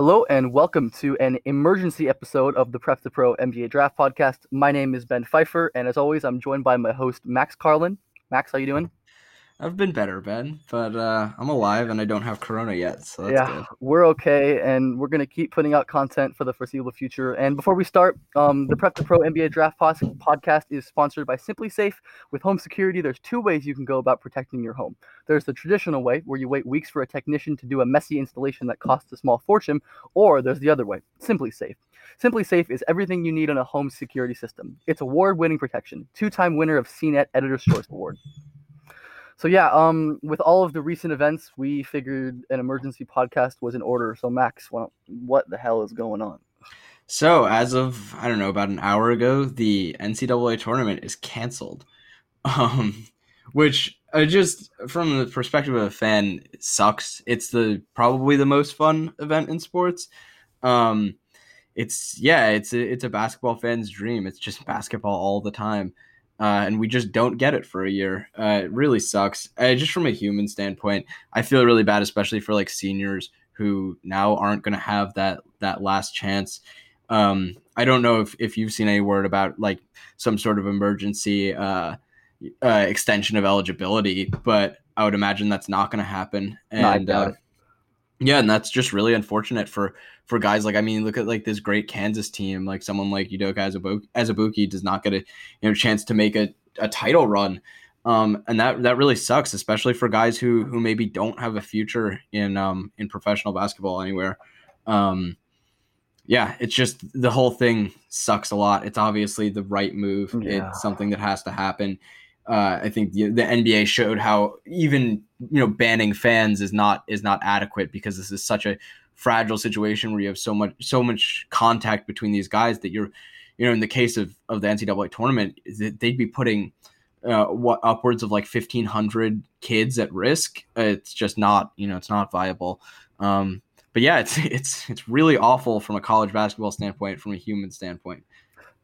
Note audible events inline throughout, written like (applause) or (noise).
Hello and welcome to an emergency episode of the Prep to Pro NBA Draft Podcast. My name is Ben Pfeiffer, and as always, I'm joined by my host Max Carlin. Max, how you doing? I've been better, Ben, but uh, I'm alive and I don't have corona yet, so that's yeah, good. we're okay, and we're gonna keep putting out content for the foreseeable future. And before we start, um, the Prep to Pro NBA Draft Podcast is sponsored by SimpliSafe. With home security, there's two ways you can go about protecting your home. There's the traditional way, where you wait weeks for a technician to do a messy installation that costs a small fortune, or there's the other way, SimpliSafe. Simply Safe is everything you need in a home security system. It's award-winning protection, two-time winner of CNET Editor's Choice Award. So yeah, um, with all of the recent events, we figured an emergency podcast was in order. So Max, what, what the hell is going on? So, as of I don't know about an hour ago, the NCAA tournament is canceled, (laughs) um, which uh, just from the perspective of a fan sucks. It's the probably the most fun event in sports. Um, it's yeah, it's a, it's a basketball fan's dream. It's just basketball all the time. Uh, and we just don't get it for a year. Uh, it really sucks. Uh, just from a human standpoint, I feel really bad, especially for like seniors who now aren't going to have that that last chance. Um, I don't know if, if you've seen any word about like some sort of emergency uh, uh, extension of eligibility, but I would imagine that's not going to happen. No, I And doubt uh. Yeah, and that's just really unfortunate for for guys like I mean, look at like this great Kansas team, like someone like Udoka Azubu- Azubuike does not get a you know chance to make a, a title run. Um, and that that really sucks, especially for guys who who maybe don't have a future in um in professional basketball anywhere. Um, yeah, it's just the whole thing sucks a lot. It's obviously the right move. Yeah. It's something that has to happen. Uh, I think the, the NBA showed how even you know banning fans is not is not adequate because this is such a fragile situation where you have so much so much contact between these guys that you're you know in the case of of the NCAA tournament they'd be putting uh, what upwards of like 1500 kids at risk. It's just not you know it's not viable. Um but yeah it's (laughs) it's it's really awful from a college basketball standpoint from a human standpoint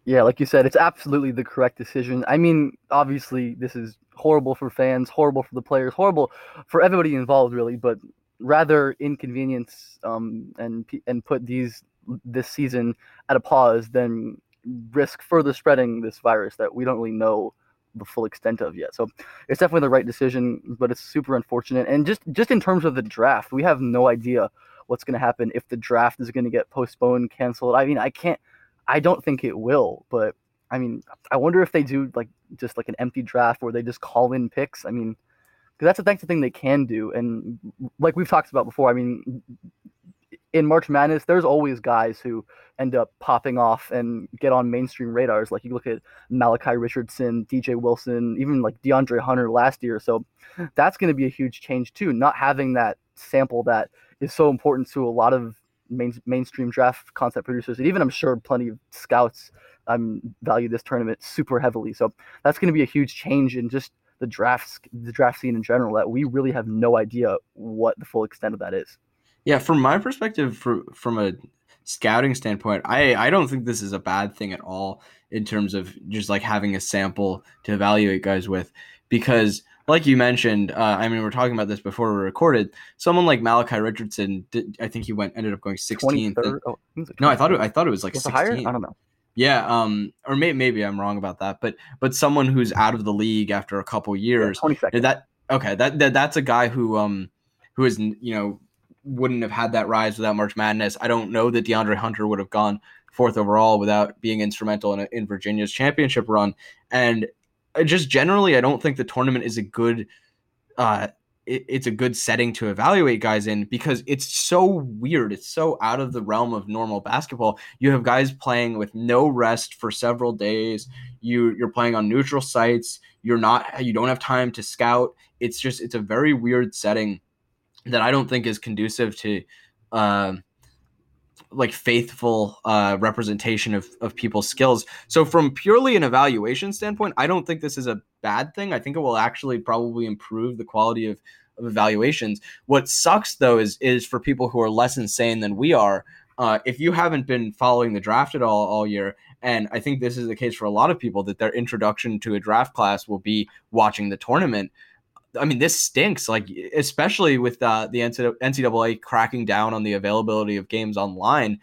Yeah, like you said, it's absolutely the correct decision. I mean, obviously, this is horrible for fans, horrible for the players, horrible for everybody involved, really. But rather inconvenience um, and and put these this season at a pause than risk further spreading this virus that we don't really know the full extent of yet. So it's definitely the right decision, but it's super unfortunate. And just just in terms of the draft, we have no idea what's going to happen if the draft is going to get postponed, canceled. I mean, I can't. I don't think it will, but I mean, I wonder if they do like just like an empty draft where they just call in picks. I mean, because that's that's the thing they can do, and like we've talked about before. I mean, in March Madness, there's always guys who end up popping off and get on mainstream radars. Like you look at Malachi Richardson, DJ Wilson, even like DeAndre Hunter last year. So that's going to be a huge change too. Not having that sample that is so important to a lot of main, mainstream draft content producers, and even I'm sure plenty of scouts um, value this tournament super heavily. So that's going to be a huge change in just the drafts, the draft scene in general. That we really have no idea what the full extent of that is. Yeah, from my perspective, for, from a scouting standpoint, I, I don't think this is a bad thing at all in terms of just like having a sample to evaluate guys with, because like you mentioned, uh, I mean, we are talking about this before we recorded. Someone like Malachi Richardson, did, I think he went ended up going 16th. 23rd? Oh, he was like No, I thought it, I thought it was like Was it 16. I don't know. Yeah, um, or may, maybe I'm wrong about that, but but someone who's out of the league after a couple years, 22nd. that okay, that, that that's a guy who um who is you know wouldn't have had that rise without March Madness. I don't know that DeAndre Hunter would have gone fourth overall without being instrumental in, in Virginia's championship run. And just generally, I don't think the tournament is a good. Uh, it, it's a good setting to evaluate guys in because it's so weird. It's so out of the realm of normal basketball. You have guys playing with no rest for several days. You you're playing on neutral sites. You're not. You don't have time to scout. It's just it's a very weird setting that I don't think is conducive to. Uh, like faithful uh, representation of, of people's skills. So from purely an evaluation standpoint, I don't think this is a bad thing. I think it will actually probably improve the quality of, of evaluations. What sucks though is is for people who are less insane than we are. Uh, if you haven't been following the draft at all all year, and I think this is the case for a lot of people, that their introduction to a draft class will be watching the tournament. I mean, this stinks. Like, especially with uh, the NCAA cracking down on the availability of games online,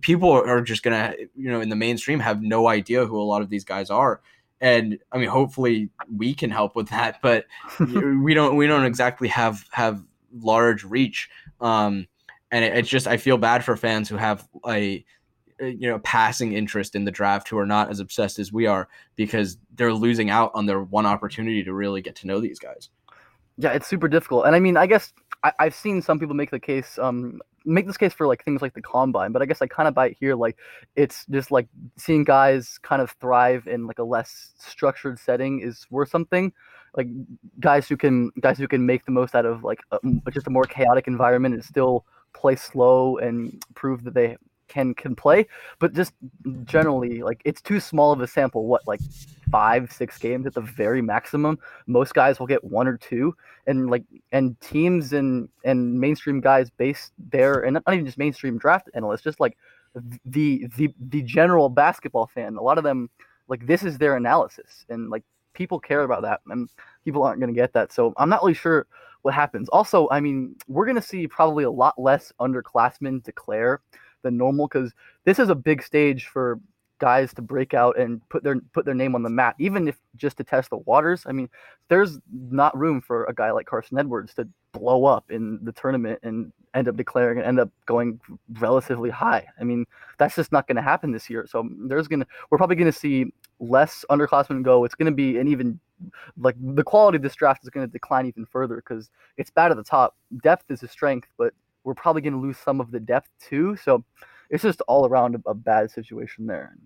people are just gonna, you know, in the mainstream have no idea who a lot of these guys are. And I mean, hopefully we can help with that, (laughs) but (laughs) we don't. We don't exactly have have large reach. Um, and it, it's just I feel bad for fans who have a you know passing interest in the draft who are not as obsessed as we are because they're losing out on their one opportunity to really get to know these guys yeah it's super difficult and i mean i guess I, have seen some people make the case um make this case for like things like the combine but i guess i kind of buy it here like it's just like seeing guys kind of thrive in like a less structured setting is worth something. Like guys who can guys who can make the most out of like a, just a more chaotic environment and still play slow and prove that they can can play, but just generally like it's too small of a sample. What like five six games at the very maximum. Most guys will get one or two, and like and teams and and mainstream guys based there, and not even just mainstream draft analysts, just like the the the general basketball fan. A lot of them like this is their analysis, and like people care about that, and people aren't going to get that. So I'm not really sure what happens. Also, I mean, we're going to see probably a lot less underclassmen declare than normal because this is a big stage for guys to break out and put their put their name on the map, even if just to test the waters. I mean, there's not room for a guy like Carson Edwards to blow up in the tournament and end up declaring and end up going relatively high. I mean, that's just not going to happen this year. So mm, there's gonna we're probably going to see less underclassmen go. It's going to be an even like the quality of this draft is going to decline even further because it's bad at the top. Depth is a strength, but we're probably going to lose some of the depth too. So it's just all around a, a bad situation there.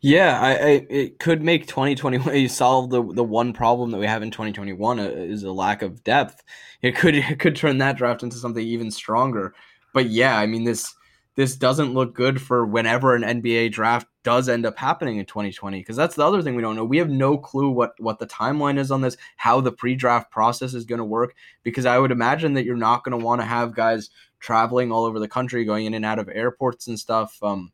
Yeah, I, I, it could make 2021 (laughs) solve the the one problem that we have in 2021 uh, is a lack of depth. It could (laughs) it could turn that draft into something even stronger. But yeah, I mean this this doesn't look good for whenever an NBA draft does end up happening in 2020 because that's the other thing we don't know. We have no clue what what the timeline is on this, how the pre-draft process is going to work because I would imagine that you're not going to want to have guys traveling all over the country going in and out of airports and stuff um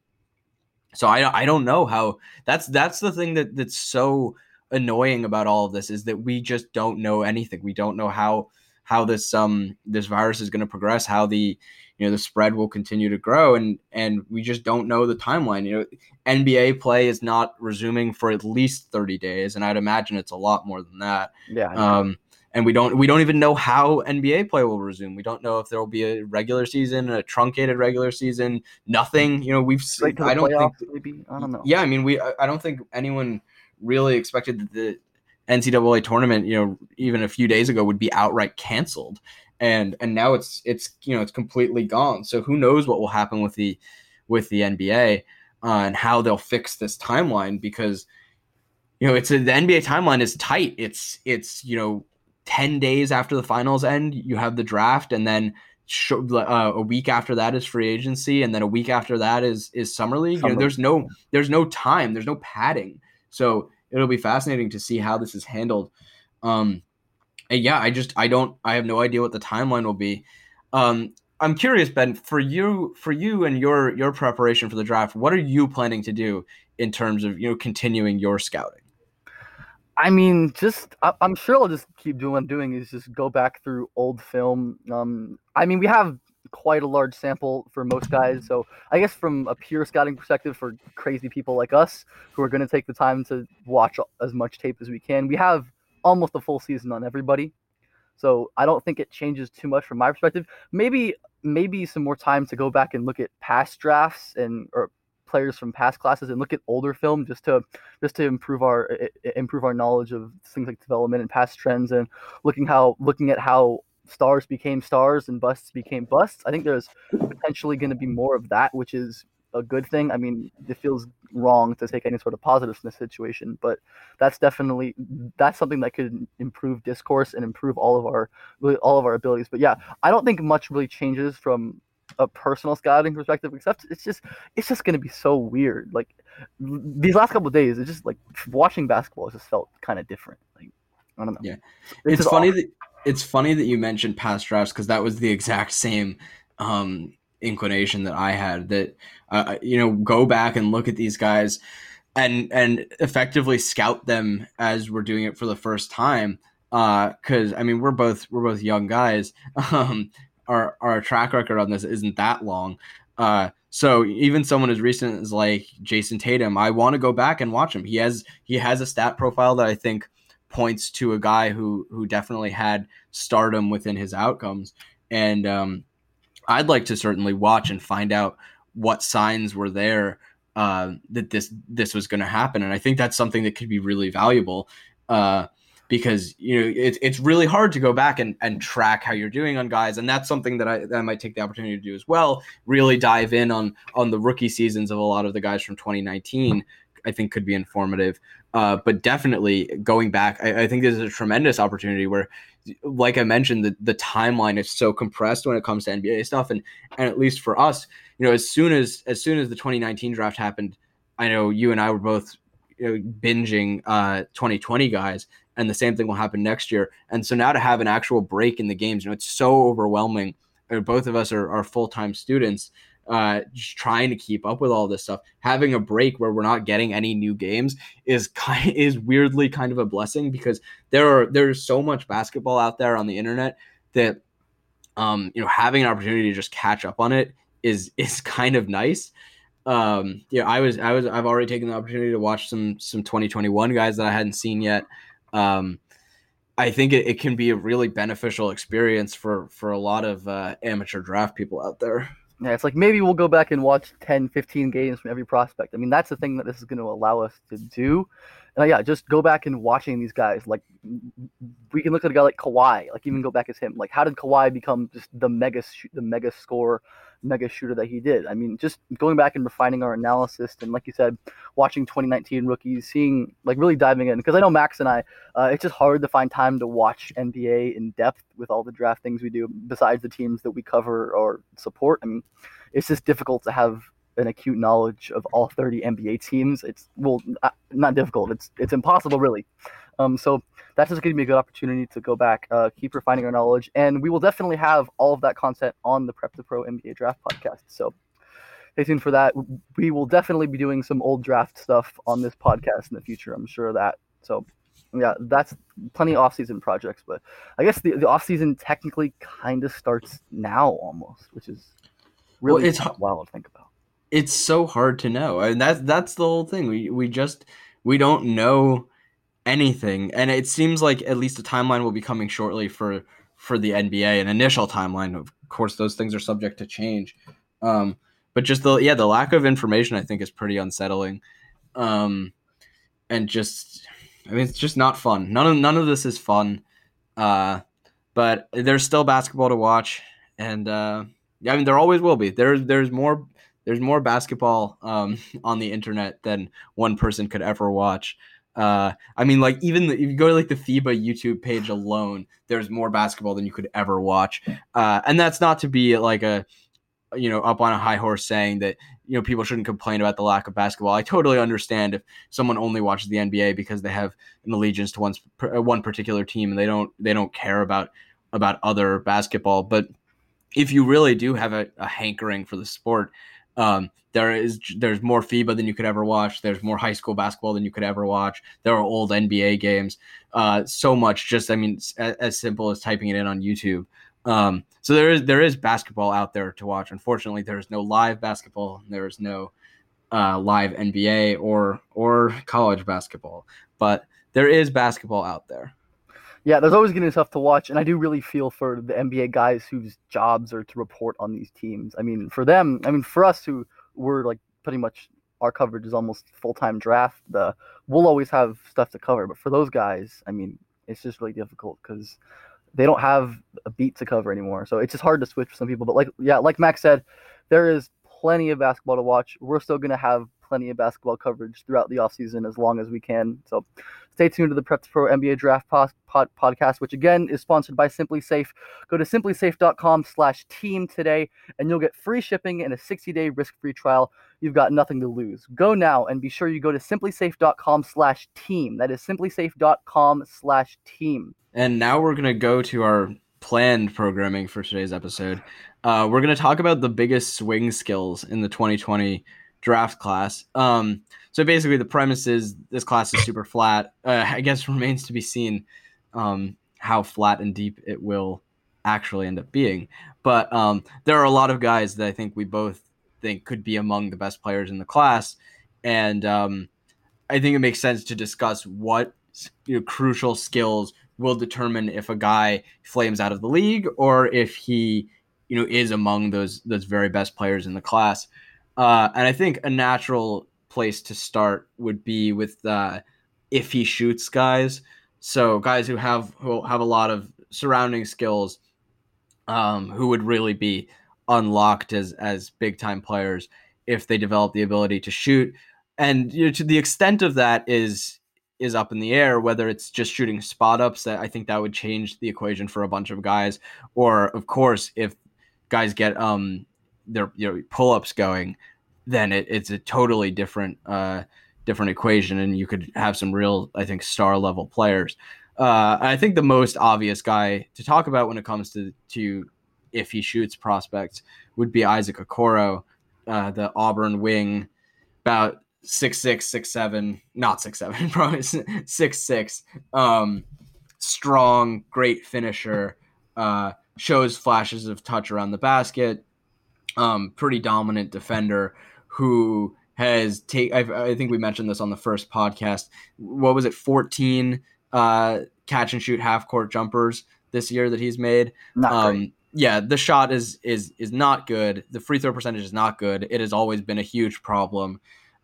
so I I don't know how that's that's the thing that that's so annoying about all of this is that we just don't know anything. We don't know how how this um this virus is going to progress, how the you know the spread will continue to grow and and we just don't know the timeline. You know nba play is not resuming for at least 30 days and i'd imagine it's a lot more than that. Yeah um and we don't we don't even know how nba play will resume. We don't know if there will be a regular season a truncated regular season nothing. You know we've right i don't playoffs, think maybe? I don't know. Yeah i mean we i don't think anyone really expected that the ncaa tournament you know even a few days ago would be outright canceled and and now it's it's you know it's completely gone. So who knows what will happen with the with the NBA uh, and how they'll fix this timeline because you know it's a, the NBA timeline is tight. It's it's you know ten days after the finals end, you have the draft, and then uh, a week after that is free agency, and then a week after that is is summer league. Summer. You know, there's no there's no time, there's no padding. So it'll be fascinating to see how this is handled. Um, yeah, I just I don't I have no idea what the timeline will be. Um, I'm curious, Ben, for you for you and your your preparation for the draft, what are you planning to do in terms of you know continuing your scouting? I mean, just I, am sure I'll just keep doing what I'm doing is just go back through old film. Um, I mean, we have quite a large sample for most guys, so I guess from a pure scouting perspective, for crazy people like us who are going to take the time to watch as much tape as we can, we have almost a full season on everybody. So I don't think it changes too much from my perspective. Maybe maybe some more time to go back and look at past drafts and or players from past classes and look at older film just to just to improve our improve our knowledge of things like development and past trends and looking how looking at how stars became stars and busts became busts. I think there's potentially going to be more of that, which is a good thing. I mean, it feels wrong to take any sort of positives in this situation, but that's definitely that's something that could improve discourse and improve all of our really all of our abilities. But yeah, I don't think much really changes from a personal scouting perspective, except it's just it's just gonna be so weird. Like these last couple days, it's just like watching basketball just felt kind of different. Like I don't know. Yeah, it's, it's funny that it's funny that you mentioned past drafts because that was the exact same um, inclination that I had. That uh, you know, go back and look at these guys and and effectively scout them as we're doing it for the first time. Uh, Because uh, I mean, we're both we're both young guys. (laughs) Um, our our track record on this isn't that long. Uh, so even someone as recent as like Jayson Tatum, I want to go back and watch him. He has he has a stat profile that I think points to a guy who who definitely had stardom within his outcomes, and um, I'd like to certainly watch and find out what signs were there uh, that this this was going to happen, and I think that's something that could be really valuable. Uh, because you know it's it's really hard to go back and, and track how you're doing on guys, and that's something that I that I might take the opportunity to do as well. Really dive in on on the rookie seasons of a lot of the guys from 2019. I think could be informative. Uh, but definitely going back, I, I think this is a tremendous opportunity where, like I mentioned, the, the timeline is so compressed when it comes to NBA stuff, and and at least for us, you know, as soon as as soon as the 2019 draft happened, I know you and I were both you know, binging uh, 2020 guys, and the same thing will happen next year. And so now to have an actual break in the games, you know, it's so overwhelming. Both of us are, are full time students, uh, just trying to keep up with all this stuff. Having a break where we're not getting any new games is (laughs) kind is weirdly kind of a blessing because there are there's so much basketball out there on the internet that um, you know having an opportunity to just catch up on it is (laughs) is kind of nice. Um yeah i was i was i've already taken the opportunity to watch some some 2021 guys that i hadn't seen yet. Um i think it, it can be a really beneficial experience for for a lot of uh, amateur draft people out there yeah it's like maybe we'll go back and watch 10 15 games from every prospect i mean that's the thing that this is going to allow us to do and uh, yeah, just go back and watching these guys. Like we can look at a guy like Kawhi, like even go back as him. Like how did Kawhi become just the mega the mega score, mega shooter that he did? I mean, just going back and refining our analysis and like you said, watching 2019 rookies, seeing like really diving in because I know Max and I, uh, it's just hard to find time to watch NBA in depth with all the draft things we do besides the teams that we cover or support. I mean, it's just difficult to have an acute knowledge of all 30 NBA teams. It's well, not difficult. It's it's impossible, really. Um, so that's just going to be a good opportunity to go back, uh, keep refining our knowledge, and we will definitely have all of that content on the Prep to Pro NBA Draft podcast. So stay tuned for that. We will definitely be doing some old draft stuff on this podcast in the future. I'm sure of that. So yeah, that's plenty of off-season projects, but I guess the, the off-season technically kind of starts now almost, which is really well, it's wild to think about it's so hard to know. and that's that's the whole thing. We we just we don't know anything, and it seems like at least a timeline will be coming shortly for for the NBA. An initial timeline, of course, those things are subject to change. Um, but just the yeah, the lack of information I think is pretty unsettling, um, and just I mean it's just not fun. None of none of this is fun. Uh, but there's still basketball to watch, and uh, yeah, I mean there always will be. There's there's more there's more basketball um, (laughs) on the internet than one person could ever watch. Uh, I mean, like even the, if you go to like the FIBA YouTube page alone, there's more basketball than you could ever watch. Uh, and that's not to be like a, you know, up on a high horse saying that you know people shouldn't complain about the lack of basketball. I totally understand if someone only watches the NBA because they have an allegiance to one one particular team and they don't they don't care about about other basketball. But if you really do have a, a hankering for the sport, um, there is there's more FIBA than you could ever watch. There's more high school basketball than you could ever watch. There are old NBA games. Uh, so much. Just I mean, as, as, simple as typing it in on YouTube. Um, so there is there is basketball out there to watch. Unfortunately, there is no live basketball. There is no uh, live NBA or or college basketball. But there is basketball out there. Yeah, there's always getting stuff to watch, and I do really feel for the NBA guys whose jobs are to report on these teams. I mean, for them, I mean, for us who were like pretty much our coverage is almost full time draft. The we'll always have stuff to cover, but for those guys, I mean, it's just really difficult because they don't have a beat to cover anymore. So it's just hard to switch for some people. But like yeah, like Max said, there is plenty of basketball to watch. We're still gonna have plenty of basketball coverage throughout the offseason as long as we can. So stay tuned to the Prep Pro NBA Draft pod, pod, podcast, which again is sponsored by SimpliSafe. Go to simplisafe.com slash team today, and you'll get free shipping and a 60-day risk-free trial. You've got nothing to lose. Go now and be sure you go to simplisafe.com slash team. That is simplisafe.com slash team. And now we're going to go to our planned programming for today's episode. Uh, we're going to talk about the biggest swing skills in the 2020 draft class. Um, so basically, the premise is this class is super flat. Uh, I guess (laughs) remains to be seen um, how flat and deep it will actually end up being. But um, there are a lot of guys that I think we both think could be among the best players in the class, and um, I think it makes sense to discuss what you know, crucial skills will determine if a guy flames out of the league or if he you know is among those those very best players in the class. Uh, and I think a natural place to start would be with uh, if he shoots guys. So guys who have who have a lot of surrounding skills, um, who would really be unlocked as as big time players if they develop the ability to shoot. And you know, to the extent of that is is up in the air. Whether it's just shooting spot ups, that I think that would change the equation for a bunch of guys. Or of course, if guys get um their you know, pull ups going, then it, it's a totally different uh, different equation, and you could have some real, I think, star level players. Uh, I think the most obvious guy to talk about when it comes to to if he shoots prospects would be Isaac Okoro, uh, the Auburn wing, about six six six seven, not six seven, (laughs) probably six six. Um, strong, great finisher. Uh, shows flashes of touch around the basket. Um, pretty dominant defender who has take. I, I think we mentioned this on the first podcast. What was it? Fourteen uh, catch and shoot half court jumpers this year that he's made. Not um, great. Yeah, the shot is is is not good. The free throw percentage is not good. It has always been a huge problem.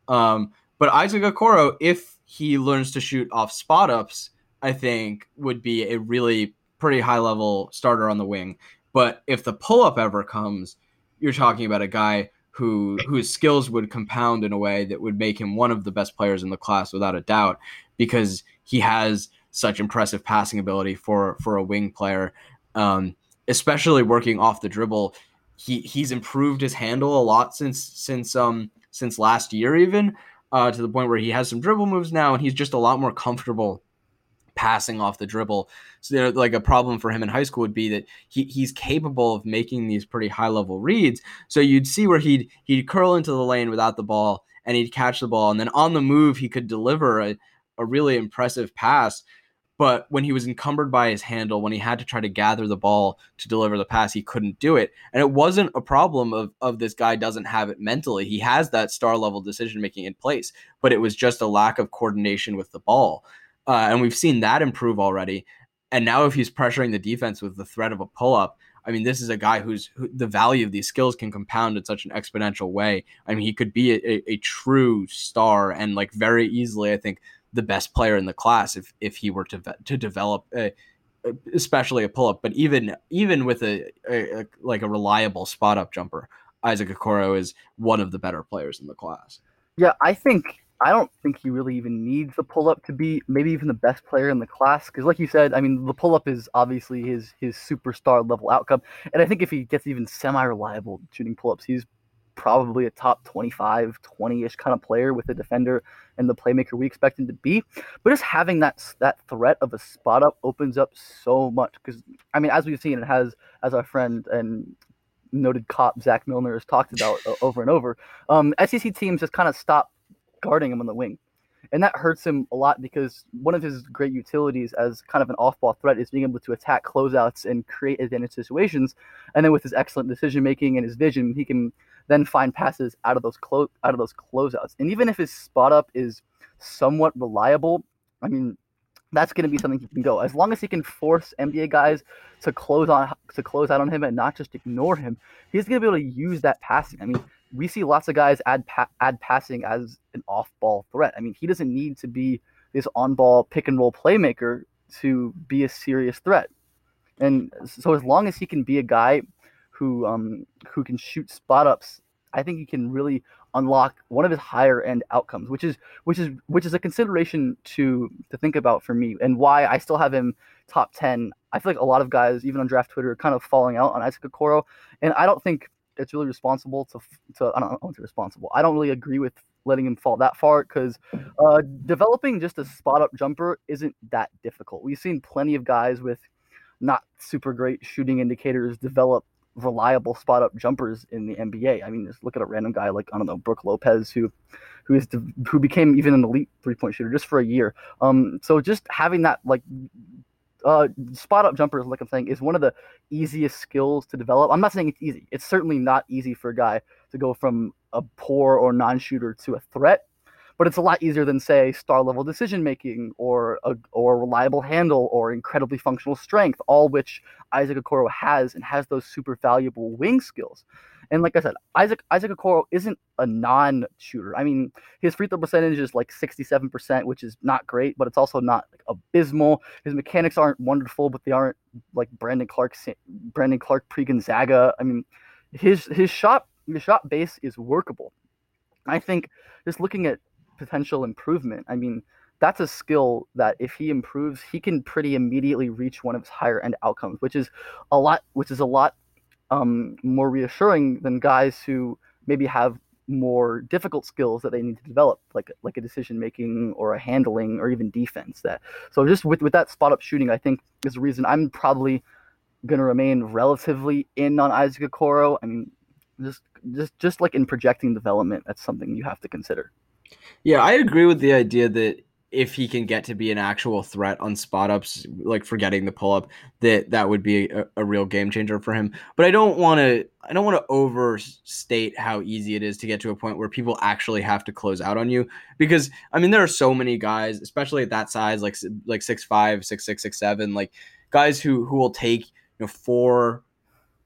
Um, but Isaac Okoro, if he learns to shoot off spot ups, I think would be a really pretty high level starter on the wing. But if the pull up ever comes, you're talking about a guy who whose skills would compound in a way that would make him one of the best players in the class without a doubt because he has such impressive passing ability for for a wing player. Um, especially working off the dribble he he's improved his handle a lot since since um since last year even uh, to the point where he has some dribble moves now and he's just a lot more comfortable passing off the dribble. So like a problem for him in high school would be that he, he's capable of making these pretty high level reads. So you'd see where he'd he'd curl into the lane without the ball and he'd catch the ball and then on the move he could deliver a, a really impressive pass. But when he was encumbered by his handle, when he had to try to gather the ball to deliver the pass, he couldn't do it. And it wasn't a problem of, of this guy doesn't have it mentally. He has that star level decision making in place, but it was just a lack of coordination with the ball. Uh, and we've seen that improve already. And now, if he's pressuring the defense with the threat of a pull up, I mean, this is a guy who's who, the value of these skills can compound in such an exponential way. I mean, he could be a, a, a, true star and like very easily, I think, the best player in the class if if he were to to develop a, especially a pull up. But even even with a, a, like a reliable spot up jumper, Isaac Okoro is one of the better players in the class. Yeah, I think I don't think he really even needs the pull up to be maybe even the best player in the class. Because, like you said, I mean, the pull up is obviously his his superstar level outcome. And I think if he gets even semi reliable shooting pull ups, he's probably a top 25, 20 ish kind of player with the defender and the playmaker we expect him to be. But just having that that threat of a spot up opens up so much. Because, I mean, as we've seen, it has, as our friend and noted cop Zach Milner has talked about over and over, um, SEC teams just kind of stop guarding him on the wing. And that hurts him a lot because one of his great utilities as kind of an off ball threat is being able to attack closeouts and create advantage situations. And then with his excellent decision making and his vision, he can then find passes out of those close out of those closeouts. And even if his spot up is somewhat reliable, I mean, that's going to be something he can go. As long as he can force NBA guys to close on to close out on him and not just ignore him, he's going to be able to use that passing. I mean, we see lots of guys add pa- add passing as an off-ball threat. I mean, he doesn't need to be this on-ball pick and roll playmaker to be a serious threat. And so as long as he can be a guy who um who can shoot spot ups, I think he can really unlock one of his higher end outcomes, which is which is which is a consideration to to think about for me and why I still have him top 10. I feel like a lot of guys even on draft Twitter are kind of falling out on Isaac Okoro and I don't think it's really responsible to to I don't know to responsible. I don't really agree with letting him fall that far because uh, developing just a spot up jumper isn't that difficult. We've seen plenty of guys with not super great shooting indicators develop reliable spot up jumpers in the NBA. I mean, just look at a random guy like I don't know Brook Lopez who who is who became even an elite three point shooter just for a year. Um, so just having that like uh, spot up jumpers, like I'm saying, is one of the easiest skills to develop. I'm not saying it's easy. It's certainly not easy for a guy to go from a poor or non shooter to a threat but it's a lot easier than say star level decision making or a or reliable handle or incredibly functional strength, all which Isaac Okoro has and has those super valuable wing skills. And like I said, Isaac Isaac Okoro isn't a non-shooter. I mean, his free throw percentage is like 67%, which is not great, but it's also not like abysmal. His mechanics aren't wonderful, but they aren't like Brandon Clarke Brandon Clarke pre Gonzaga. I mean, his his shot his shot base is workable. I think just looking at potential improvement. I mean, that's a skill that if he improves, he can pretty immediately reach one of his higher end outcomes, which is a lot, which is a lot um, more reassuring than guys who maybe have more difficult skills that they need to develop, like like a decision making or a handling or even defense. That so just with with that spot up shooting, I think is the reason I'm probably to remain relatively in on Isaac Okoro. I mean, just just just like in projecting development, that's something you have to consider. Yeah, I agree with the idea that if he can get to be an actual threat on spot ups, like forgetting the pull up, that that would be a, a real game changer for him. But I don't want to I don't want to overstate how easy it is to get to a point where people actually have to close out on you because I mean there are so many guys, especially at that size, like like six five, six six, six seven, like guys who who will take you know four,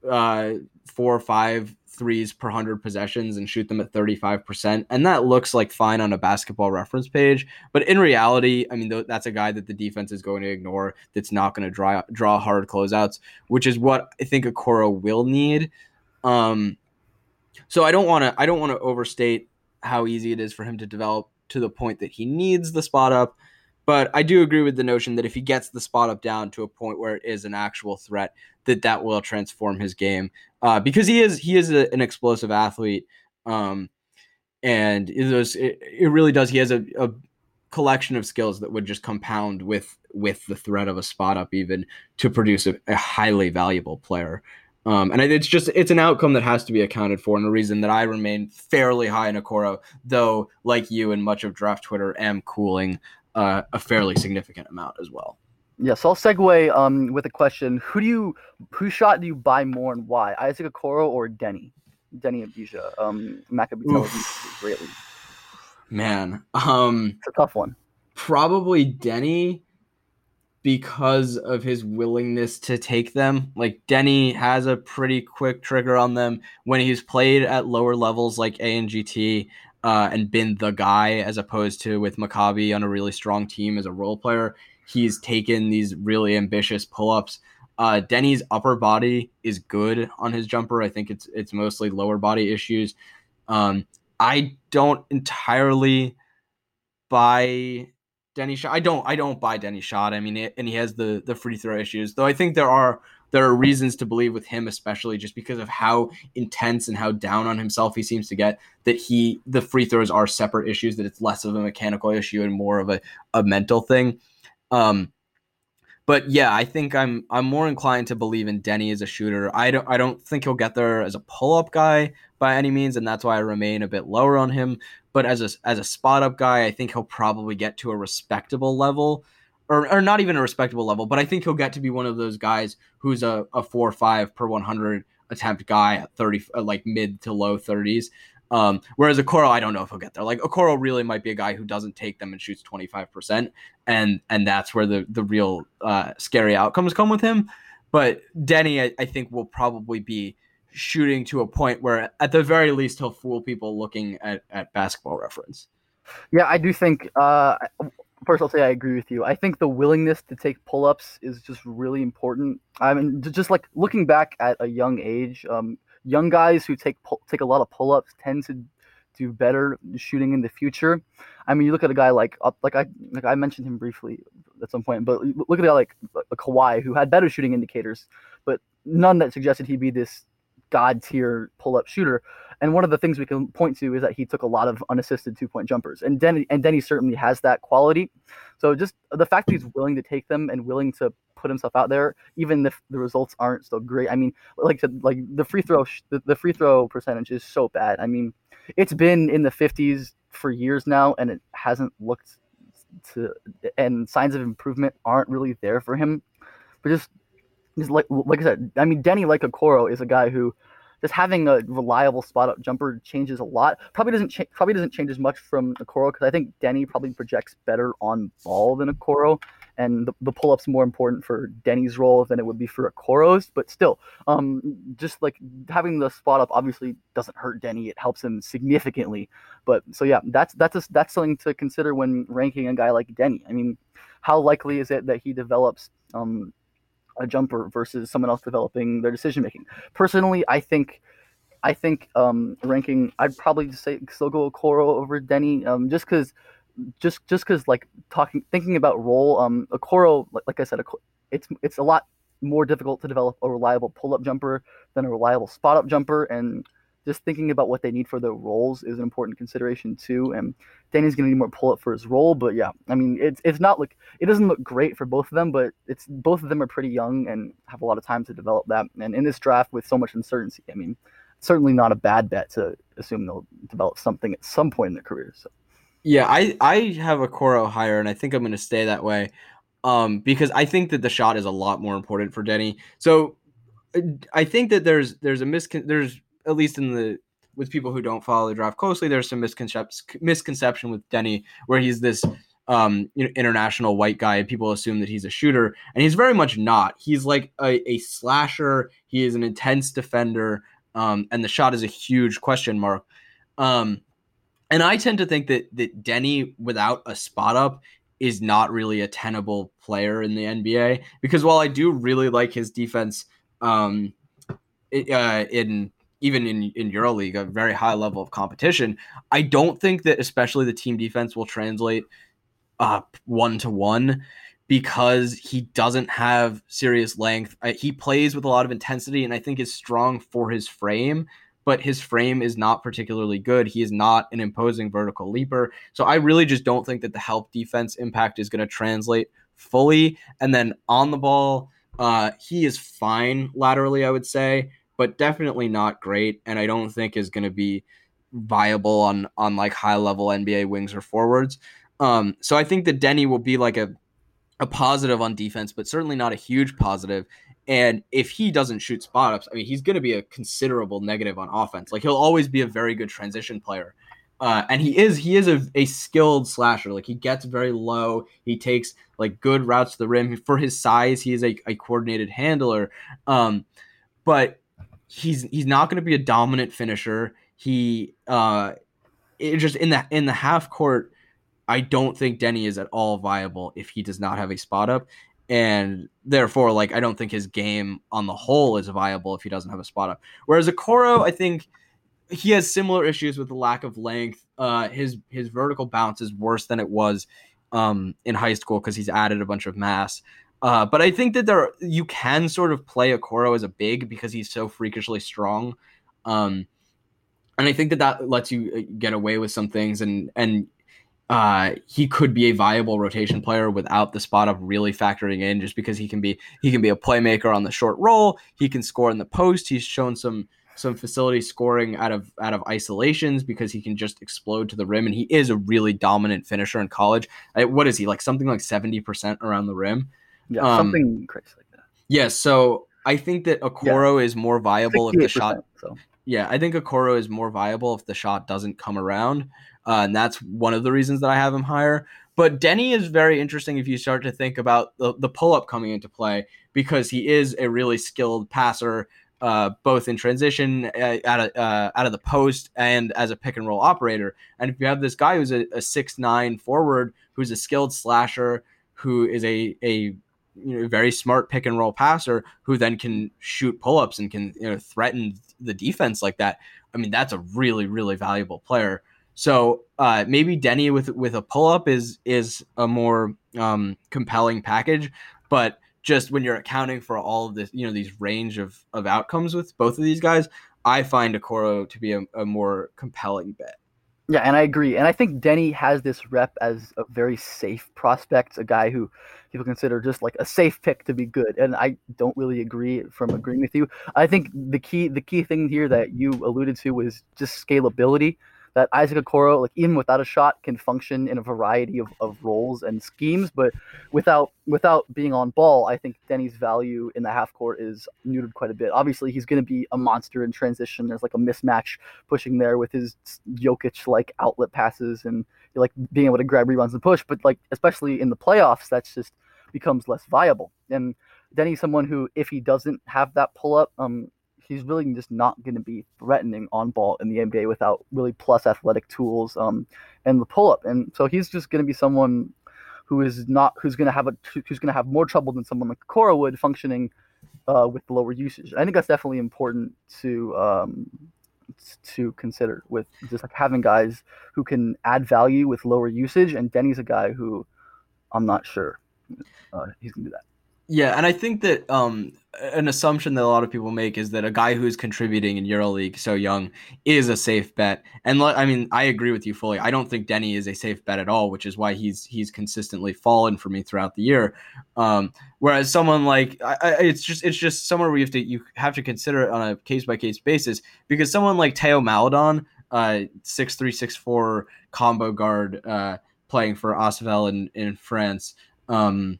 uh, four or five threes per 100 possessions and shoot them at 35%. And that looks like fine on a basketball reference page. But in reality, I mean, that's a guy that the defense is going to ignore that's not going to draw, draw hard closeouts, which is what I think Okoro will need. Um, so I don't want to I don't want to overstate how easy it is for him to develop to the point that he needs the spot up. But I do agree with the notion that if he gets the spot up down to a point where it is an actual threat, that that will transform his game uh, because he is he is a, an explosive athlete, um, and it, was, it, it, really does. He has a, a collection of skills that would just compound with with the threat of a spot up even to produce a, a highly valuable player. Um, and it's just it's an outcome that has to be accounted for, and a reason that I remain fairly high in Okoro, though, like you and much of draft Twitter, am cooling uh, a fairly significant amount as well. Yeah, so I'll segue um, with a question: Who do you, who shot do you buy more and why? Isaac Okoro or Deni, Deni Avdija, um, Maccabi Tel Aviv, greatly. Man, um, it's a tough one. Probably Deni because of his willingness to take them. Like Deni has a pretty quick trigger on them when he's played at lower levels like ANGT uh, and been the guy as opposed to with Maccabi on a really strong team as a role player he's taken these really ambitious pull-ups. Uh, Deni's upper body is good on his jumper. I think it's it's mostly lower body issues. Um, I don't entirely buy Deni shot. I don't I don't buy Deni shot. I mean, it, and he has the the free throw issues. Though I think there are there are reasons to believe with him, especially just because of how intense and how down on himself he seems to get, that he the free throws are separate issues. That it's less of a mechanical issue and more of a a mental thing. Um, but yeah, I think I'm I'm more inclined to believe in Deni as a shooter. I don't I don't think he'll get there as a pull up guy by any means, and that's why I remain a bit lower on him. But as a as a spot up guy, I think he'll probably get to a respectable level, or or not even a respectable level, but I think he'll get to be one of those guys who's a, a four or five per one hundred attempt guy at thirty like mid to low thirties. Um, whereas Okoro, I don't know if he'll get there. Like a Okoro really might be a guy who doesn't take them and shoots 25%. And and that's where the the real uh, scary outcomes come with him. But Deni, I, I think, will probably be shooting to a point where at the very least he'll fool people looking at, at basketball reference. Yeah, I do think uh first I'll say I agree with you. I think the willingness to take pull-ups is just really important. I mean, just like looking back at a young age, um, young guys who take pull, take a lot of pull-ups tend to do better shooting in the future. I mean, you look at a guy like like I like I mentioned him briefly at some point, but look at a guy like a Kawhi who had better shooting indicators, but none that suggested he'd be this god tier pull up shooter. And one of the things we can point to is that he took a lot of unassisted two point jumpers, and Deni and Deni certainly has that quality. So just the fact that he's willing to take them and willing to put himself out there, even if the results aren't so great. I mean, like like the free throw the, the free throw percentage is so bad. I mean, it's been in the 50s for years now, and it hasn't looked to and signs of improvement aren't really there for him. But just He's like like I said, I mean Deni like Okoro is a guy who just having a reliable spot up jumper changes a lot. Probably doesn't cha- probably doesn't change as much from Okoro because I think Deni probably projects better on ball than Okoro, and the, the pull up's more important for Deni's role than it would be for Okoro's. But still, um, just like having the spot up obviously doesn't hurt Deni; it helps him significantly. But so yeah, that's that's a, that's something to consider when ranking a guy like Deni. I mean, how likely is it that he develops um, a jumper versus someone else developing their decision making. Personally, I think I think um, ranking I'd probably say still go Okoro over Deni um, just because just just because like talking thinking about role um Okoro like, like I said it's it's a lot more difficult to develop a reliable pull up jumper than a reliable spot up jumper and just thinking about what they need for their roles is an important consideration too. And going to need more pull up for his role, but yeah, I mean, it's it's not like it doesn't look great for both of them, but it's both of them are pretty young and have a lot of time to develop that. And in this draft with so much uncertainty, I mean, certainly not a bad bet to assume they'll develop something at some point in their career. So. Yeah, I I have Okoro higher, and I think I'm going to stay that way, um, because I think that the shot is a lot more important for Deni. So I think that there's there's a miscon there's at least in the with people who don't follow the draft closely, there's some misconception misconception with Deni where he's this um, you know, international white guy. People assume that he's a shooter, and he's very much not. He's like a, a slasher. He is an intense defender, um, and the shot is a huge question mark. Um, and I tend to think that that Deni, without a spot up, is not really a tenable player in the NBA. Because while I do really like his defense, um, uh, in even in in EuroLeague, a very high level of competition. I don't think that especially the team defense will translate one to one because he doesn't have serious length. he plays with a lot of intensity and I think is strong for his frame, but his frame is not particularly good. He is not an imposing vertical leaper. So I really just don't think that the help defense impact is going to translate fully. And then on the ball, uh, he is fine laterally, I would say but definitely not great. And I don't think is going to be viable on on like high level NBA wings or forwards. Um, so I think that Deni will be like a a positive on defense, but certainly not a huge positive. And if he doesn't shoot spot ups, I mean, he's going to be a considerable negative on offense. Like he'll always be a very good transition player. Uh, and he is he is a, a skilled slasher. Like he gets very low. He takes like good routes to the rim for his size. He is a, a coordinated handler. Um, but he's he's not going to be a dominant finisher. He uh, it just in the in the half court, I don't think Deni is at all viable if he does not have a spot up, and therefore, like I don't think his game on the whole is viable if he doesn't have a spot up. Whereas Okoro, I think he has similar issues with the lack of length. Uh, his his vertical bounce is worse than it was um, in high school because he's added a bunch of mass. Uh, but I think that there you can sort of play Okoro as a big because he's so freakishly strong. Um, and I think that that lets you uh, get away with some things, and and uh, he could be a viable rotation player without the spot up really factoring in, just because he can be he can be a playmaker on the short roll. He can score in the post. He's shown some some facility scoring out of out of isolations because he can just explode to the rim, and he is a really dominant finisher in college. What is he like? Something like seventy percent around the rim. Yeah, um, something crazy like that. Yeah, so I think that Okoro yeah. is more viable if the shot. So. Yeah, I think Okoro is more viable if the shot doesn't come around, uh, and that's one of the reasons that I have him higher. But Deni is very interesting if you start to think about the, the pull up coming into play because he is a really skilled passer, uh, both in transition uh, out of uh, out of the post and as a pick and roll operator. And if you have this guy who's a, a six nine forward who's a skilled slasher, who is a a you know very smart pick and roll passer who then can shoot pull ups and can you know threaten the defense like that. I mean that's a really really valuable player. So uh, maybe Deni with with a pull up is is a more um, compelling package, but just when you're accounting for all of this, you know, these range of of outcomes with both of these guys, I find Okoro to be a, a more compelling bet. Yeah, and I agree. And I think Deni has this rep as a very safe prospect, a guy who people consider just like a safe pick to be good. And I don't really agree from agreeing with you. I think the key the key thing here that you alluded to was just scalability that Isaac Okoro, like even without a shot, can function in a variety of, of roles and schemes. But without without being on ball, I think Deni's value in the half court is neutered quite a bit. Obviously, he's going to be a monster in transition. There's like a mismatch pushing there with his Jokic like outlet passes and like being able to grab rebounds and push. But like especially in the playoffs, that's just becomes less viable. And Deni's someone who, if he doesn't have that pull up, um, he's really just not going to be threatening on ball in the NBA without really plus athletic tools um, and the pull up. And so he's just going to be someone who is not who's going to have a who's going to have more trouble than someone like Cora would functioning uh, with lower usage. I think that's definitely important to um, to consider with just like having guys who can add value with lower usage. And Deni's a guy who I'm not sure uh, he's going to do that. Yeah, and I think that um, an assumption that a lot of people make is that a guy who's contributing in EuroLeague so young is a safe bet. And I mean, I agree with you fully. I don't think Deni is a safe bet at all, which is why he's he's consistently fallen for me throughout the year. Um, whereas someone like I, I, it's just it's just somewhere where you have to you have to consider it on a case by case basis because someone like Teo Maledon, uh, six three six four combo guard, uh, playing for Asvel in in France. Um,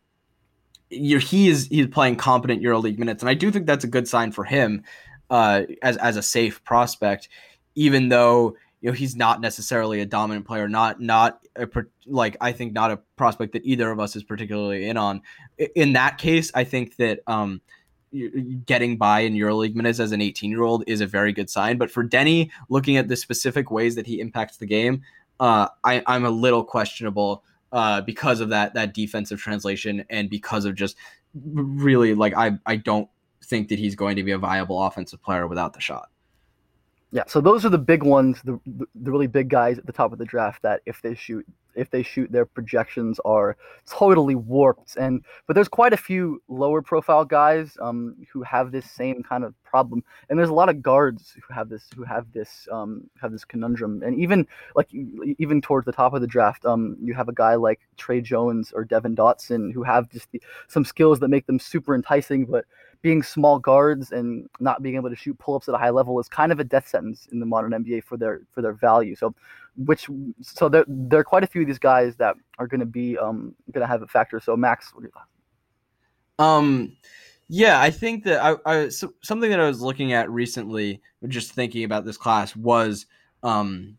you he is he's playing competent EuroLeague minutes, and I do think that's a good sign for him uh, as as a safe prospect, even though you know he's not necessarily a dominant player, not not a, like I think not a prospect that either of us is particularly in on. In that case, I think that um, getting by in EuroLeague minutes as an 18 year old is a very good sign. But for Deni, looking at the specific ways that he impacts the game, uh, I, I'm a little questionable uh, because of that that defensive translation and because of just really like I I don't think that he's going to be a viable offensive player without the shot. Yeah, so those are the big ones, the the really big guys at the top of the draft that if they shoot if they shoot their projections are totally warped. And but there's quite a few lower profile guys um, who have this same kind of problem. And there's a lot of guards who have this who have this um, have this conundrum. And even like even towards the top of the draft um, you have a guy like Tre Jones or Devon Dotson who have just the, some skills that make them super enticing but being small guards and not being able to shoot pull-ups at a high level is kind of a death sentence in the modern NBA for their for their value. So, which so there there are quite a few of these guys that are going to be um going to have a factor. So, Max? Um, yeah, I think that I, I so, something that I was looking at recently, just thinking about this class was um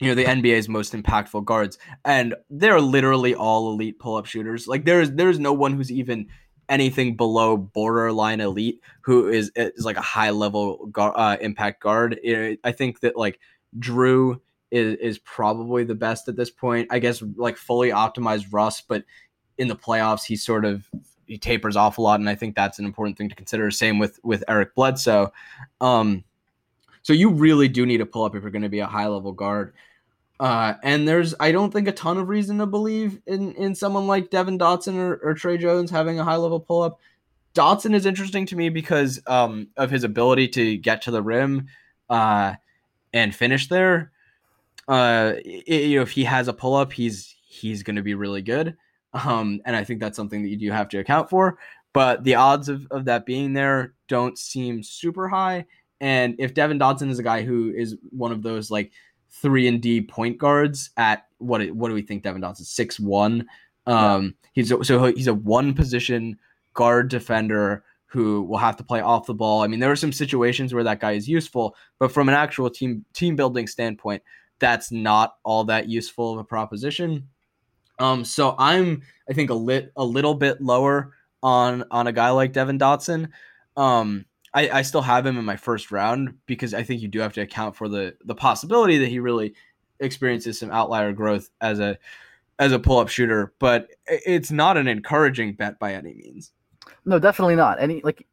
you know the NBA's most impactful guards, and they're literally all elite pull-up shooters. Like there is there is no one who's even anything below borderline elite who is is like a high level uh, impact guard. I think that like Jrue is is probably the best at this point. I guess like fully optimized Russ, but in the playoffs he sort of he tapers off a lot, and I think that's an important thing to consider. Same with with Eric Bledsoe. Um, so you really do need to pull up if you're going to be a high level guard. Uh, and there's, I don't think a ton of reason to believe in in someone like Devon Dotson or, or Tre Jones having a high level pull up. Dotson is interesting to me because um, of his ability to get to the rim uh, and finish there. Uh, it, you know, if he has a pull up, he's he's going to be really good. Um, and I think that's something that you do have to account for. But the odds of, of that being there don't seem super high. And if Devon Dotson is a guy who is one of those like three and D point guards at what what do we think Devon Dotson six one. Um, yeah. he's a, so he's a one position guard defender who will have to play off the ball. I mean, there are some situations where that guy is useful, but from an actual team team building standpoint, that's not all that useful of a proposition. Um, so I'm I think a lit a little bit lower on on a guy like Devon Dotson. Um, I, I still have him in my first round because I think you do have to account for the the possibility that he really experiences some outlier growth as a as a pull up shooter, but it's not an encouraging bet by any means. No, definitely not. Any like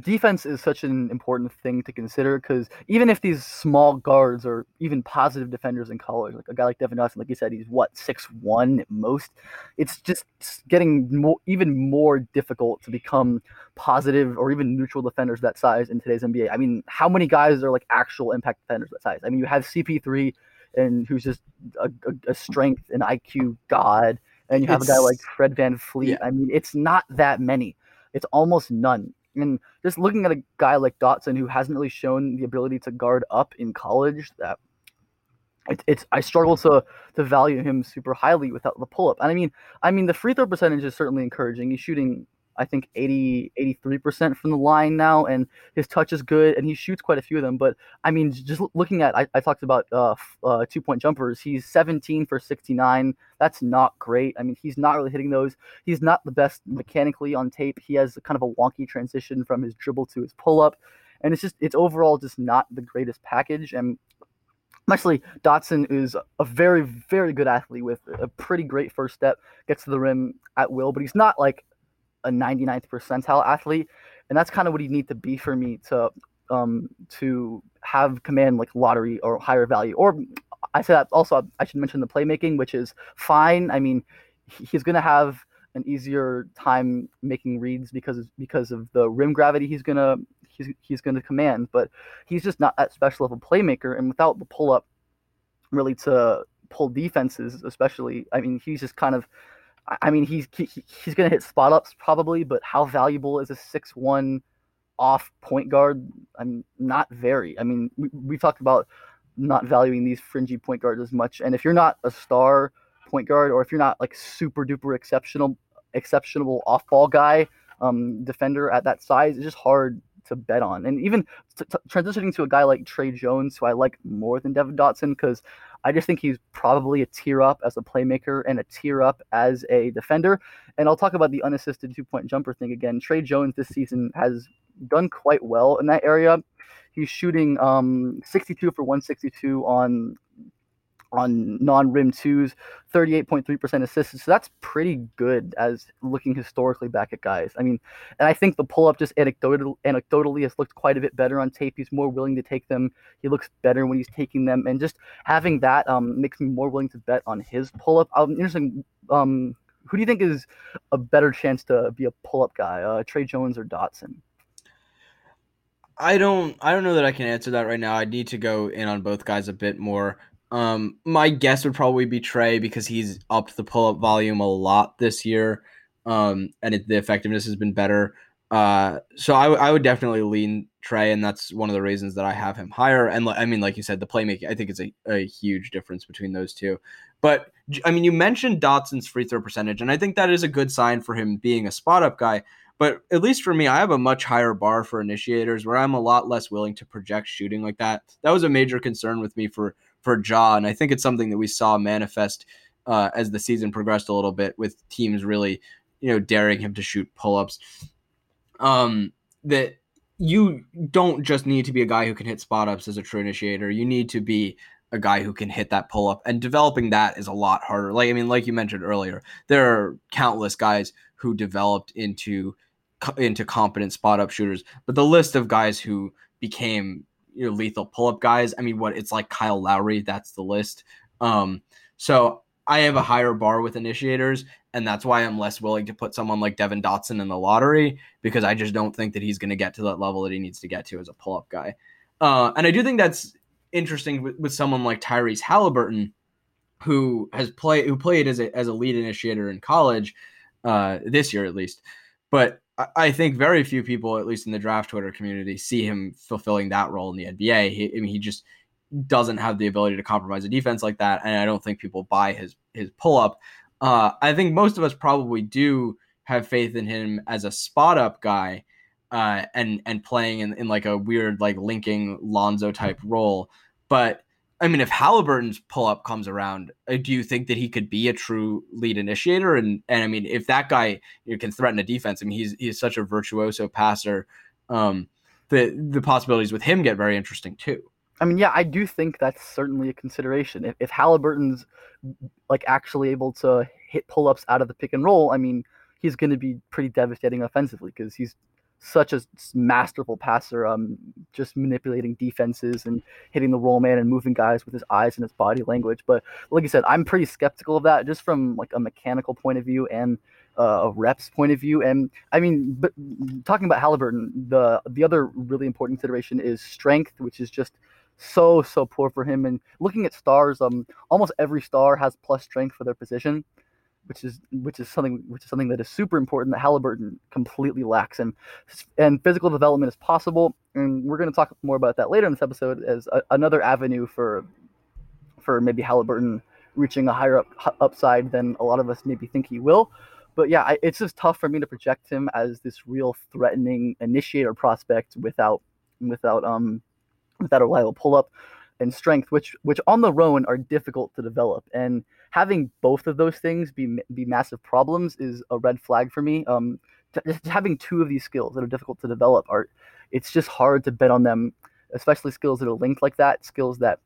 defense is such an important thing to consider because even if these small guards are even positive defenders in college, like a guy like Devon Dotson, like you said, he's what six one at most. It's just getting more, even more difficult to become positive or even neutral defenders that size in today's NBA. I mean, how many guys are like actual impact defenders that size? I mean, you have CP3 and who's just a, a, a strength and IQ god, and you have it's, a guy like Fred VanVleet. Yeah. I mean, it's not that many. It's almost none and just looking at a guy like Dotson who hasn't really shown the ability to guard up in college, that it's, it's I struggle to to value him super highly without the pull up. And I mean, I mean the free throw percentage is certainly encouraging. He's shooting I think 80, 83% from the line now, and his touch is good, and he shoots quite a few of them. But I mean, just looking at, I, I talked about uh, uh, two point jumpers. He's 17 for 69. That's not great. I mean, he's not really hitting those. He's not the best mechanically on tape. He has kind of a wonky transition from his dribble to his pull up, and it's just, it's overall just not the greatest package. And Actually, Dotson is a very, very good athlete with a pretty great first step, gets to the rim at will, but he's not like a 99th percentile athlete, and that's kind of what you need to be for me to um, to have command like lottery or higher value. Or I said that also I should mention the playmaking, which is fine. I mean, he's gonna have an easier time making reads because because of the rim gravity he's gonna he's he's gonna command, but he's just not that special of a playmaker. And without the pull up, really to pull defenses, especially, I mean, he's just kind of I mean, he's he, he's going to hit spot ups probably, but how valuable is a six one off point guard? I'm not very. I mean, we we talked about not valuing these fringy point guards as much, and if you're not a star point guard, or if you're not like super duper exceptional exceptional off ball guy um, defender at that size, it's just hard to bet on. And even t- t- transitioning to a guy like Tre Jones, who I like more than Devon Dotson, because I just think he's probably a tier up as a playmaker and a tier up as a defender. And I'll talk about the unassisted two point jumper thing again. Tre Jones this season has done quite well in that area. He's shooting um, 62 for 162 on on non-rim twos, 38.3% assists. So that's pretty good as looking historically back at guys. I mean, and I think the pull-up just anecdotal, anecdotally has looked quite a bit better on tape. He's more willing to take them. He looks better when he's taking them, and just having that um, makes me more willing to bet on his pull-up. Um, interesting. Um, who do you think is a better chance to be a pull-up guy, uh, Tre Jones or Dotson? I don't I don't know that I can answer that right now. I need to go in on both guys a bit more. Um, my guess would probably be Tre because he's upped the pull up volume a lot this year, um, and it, the effectiveness has been better. Uh, so I, w- I would definitely lean Tre, and that's one of the reasons that I have him higher. And I mean, like you said, the playmaking, I think it's a, a huge difference between those two. But I mean, you mentioned Dotson's free throw percentage, and I think that is a good sign for him being a spot up guy. But at least for me, I have a much higher bar for initiators where I'm a lot less willing to project shooting like that. That was a major concern with me for for Ja, and I think it's something that we saw manifest uh, as the season progressed a little bit with teams really, you know, daring him to shoot pull ups. Um, that you don't just need to be a guy who can hit spot ups as a true initiator. You need to be a guy who can hit that pull up, and developing that is a lot harder. Like I mean, like you mentioned earlier, there are countless guys who developed into into competent spot up shooters, but the list of guys who became you know lethal pull up guys. I mean, what it's like Kyle Lowry. That's the list. Um, so I have a higher bar with initiators, and that's why I'm less willing to put someone like Devon Dotson in the lottery because I just don't think that he's going to get to that level that he needs to get to as a pull up guy. Uh, and I do think that's interesting with, with someone like Tyrese Halliburton, who has played who played as a as a lead initiator in college uh, this year at least, but I think very few people, at least in the draft Twitter community, see him fulfilling that role in the NBA. He, I mean, he just doesn't have the ability to compromise a defense like that, and I don't think people buy his his pull up. Uh, I think most of us probably do have faith in him as a spot up guy uh, and and playing in, in like a weird like linking Lonzo type role. But I mean, if Halliburton's pull up comes around, uh, do you think that he could be a true lead initiator? And and I mean, if that guy you know, can threaten a defense, I mean, he's he's such a virtuoso passer. Um, the the possibilities with him get very interesting too. I mean, yeah, I do think that's certainly a consideration. If, if Halliburton's like actually able to hit pull ups out of the pick and roll, I mean, he's going to be pretty devastating offensively because he's such a masterful passer, um, just manipulating defenses and hitting the roll man and moving guys with his eyes and his body language. But like I said, I'm pretty skeptical of that, just from like a mechanical point of view and uh, a reps point of view. And I mean, but talking about Halliburton, the the other really important consideration is strength, which is just so so poor for him. And looking at stars, um, almost every star has plus strength for their position which is which is something which is something that is super important that Halliburton completely lacks. And and physical development is possible, and we're going to talk more about that later in this episode as a, another avenue for for maybe Halliburton reaching a higher up upside than a lot of us maybe think he will. But yeah, I, it's just tough for me to project him as this real threatening initiator prospect without without um without a reliable pull up and strength, which which on the own are difficult to develop. And having both of those things be be massive problems is a red flag for me. Um, just having two of these skills that are difficult to develop are, it's just hard to bet on them, especially skills that are linked like that, skills that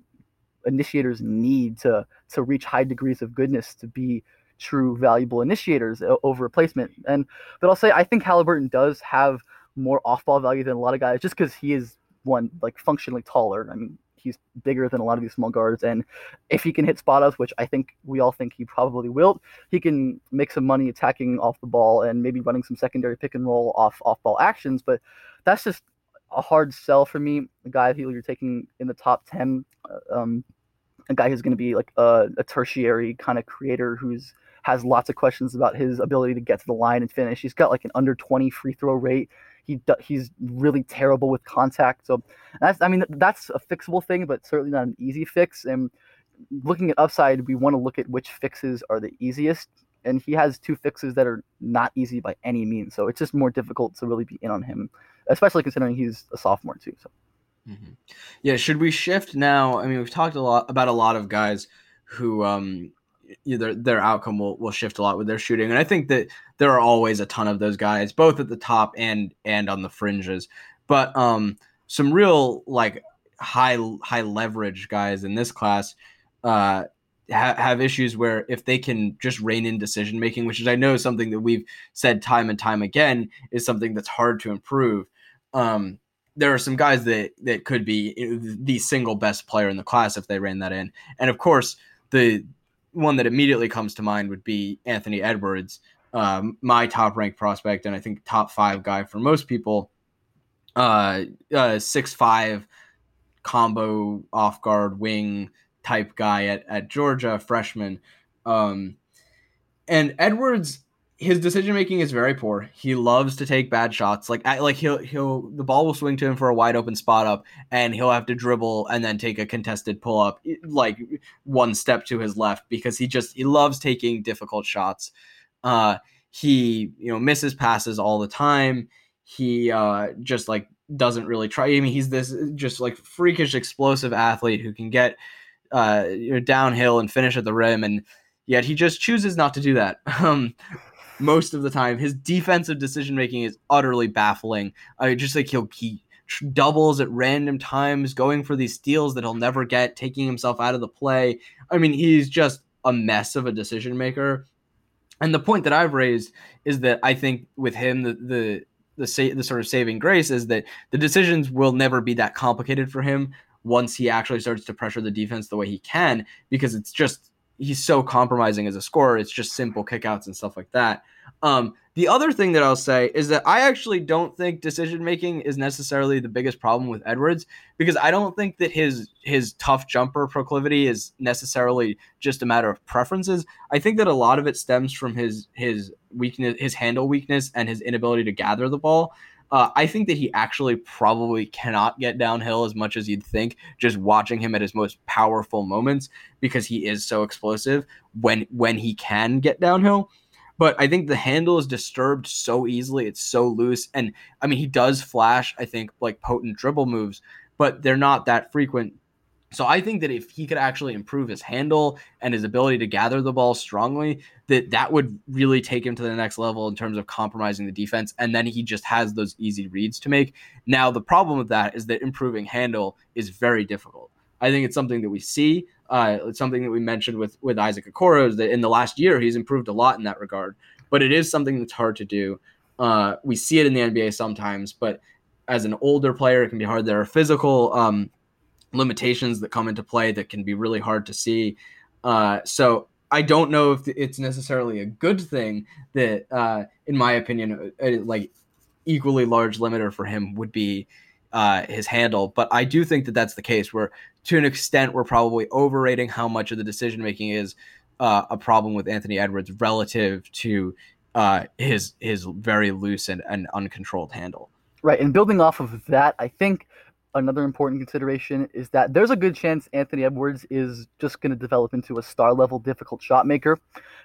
initiators need to to reach high degrees of goodness to be true valuable initiators over replacement. And but I'll say I think Halliburton does have more off ball value than a lot of guys just because he is one like functionally taller. I mean, he's bigger than a lot of these small guards. And if he can hit spot ups, which I think we all think he probably will, he can make some money attacking off the ball and maybe running some secondary pick and roll off off ball actions. But that's just a hard sell for me. A guy who you're taking in the top ten, uh, um, a guy who's going to be like a, a tertiary kind of creator who's has lots of questions about his ability to get to the line and finish. He's got like an under 20 free throw rate. He he's really terrible with contact. So that's I mean that's a fixable thing, but certainly not an easy fix. And looking at upside, we want to look at which fixes are the easiest. And he has two fixes that are not easy by any means. So it's just more difficult to really be in on him, especially considering he's a sophomore too. So. Mm-hmm. Yeah, should we shift now? I mean, we've talked a lot about a lot of guys who um, either their outcome will, will shift a lot with their shooting. And I think that there are always a ton of those guys, both at the top and and on the fringes. But um, some real like high high leverage guys in this class uh, ha- have issues where if they can just rein in decision making, which is I know something that we've said time and time again is something that's hard to improve. Um, there are some guys that that could be the single best player in the class if they ran that in, and of course the one that immediately comes to mind would be Anthony Edwards, um, my top ranked prospect, and I think top five guy for most people. Uh, uh, six five combo off guard wing type guy at, at Georgia, freshman. Um, and Edwards his decision making is very poor. He loves to take bad shots. Like like he'll he'll the ball will swing to him for a wide open spot up, and he'll have to dribble and then take a contested pull up like one step to his left because he just he loves taking difficult shots. Uh, he you know misses passes all the time. He uh, just like doesn't really try. I mean, he's this just like freakish explosive athlete who can get uh, you know, downhill and finish at the rim and yet he just chooses not to do that. (laughs) Um, most of the time. His defensive decision making is utterly baffling. I just like he'll he doubles at random times, going for these steals that he'll never get, taking himself out of the play. I mean, he's just a mess of a decision maker. And the point that I've raised is that I think with him the the the, sa- the sort of saving grace is that the decisions will never be that complicated for him once he actually starts to pressure the defense the way he can because it's just he's so compromising as a scorer. It's just simple kickouts and stuff like that. Um, the other thing that I'll say is that I actually don't think decision making is necessarily the biggest problem with Edwards because I don't think that his his tough jumper proclivity is necessarily just a matter of preferences. I think that a lot of it stems from his his weakness, his handle weakness, and his inability to gather the ball. Uh, I think that he actually probably cannot get downhill as much as you'd think just watching him at his most powerful moments because he is so explosive when when he can get downhill. but I think the handle is disturbed so easily. It's so loose. And I mean, he does flash, I think, like potent dribble moves, but they're not that frequent. So I think that if he could actually improve his handle and his ability to gather the ball strongly, that that would really take him to the next level in terms of compromising the defense. And then he just has those easy reads to make. Now the problem with that is that improving handle is very difficult. I think it's something that we see. Uh, it's something that we mentioned with with Isaac Okoro is that in the last year he's improved a lot in that regard. But it is something that's hard to do. Uh, we see it in the NBA sometimes, but as an older player, it can be hard. There are physical um, limitations that come into play that can be really hard to see. Uh, so I don't know if it's necessarily a good thing that, uh, in my opinion, a, like equally large limiter for him would be uh, his handle. But I do think that that's the case where, to an extent, we're probably overrating how much of the decision making is uh, a problem with Anthony Edwards relative to uh, his his very loose and, and uncontrolled handle. Right, and building off of that, I think another important consideration is that there's a good chance Anthony Edwards is just going to develop into a star level difficult shot maker,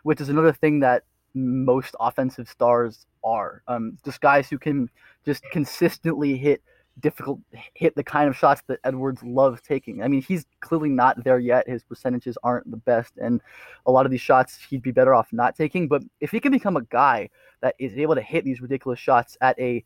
which is another thing that most offensive stars are. Um, just guys who can just consistently hit difficult hit the kind of shots that Edwards loves taking. I mean, he's clearly not there yet. His percentages aren't the best, and a lot of these shots he'd be better off not taking. But if he can become a guy that is able to hit these ridiculous shots at a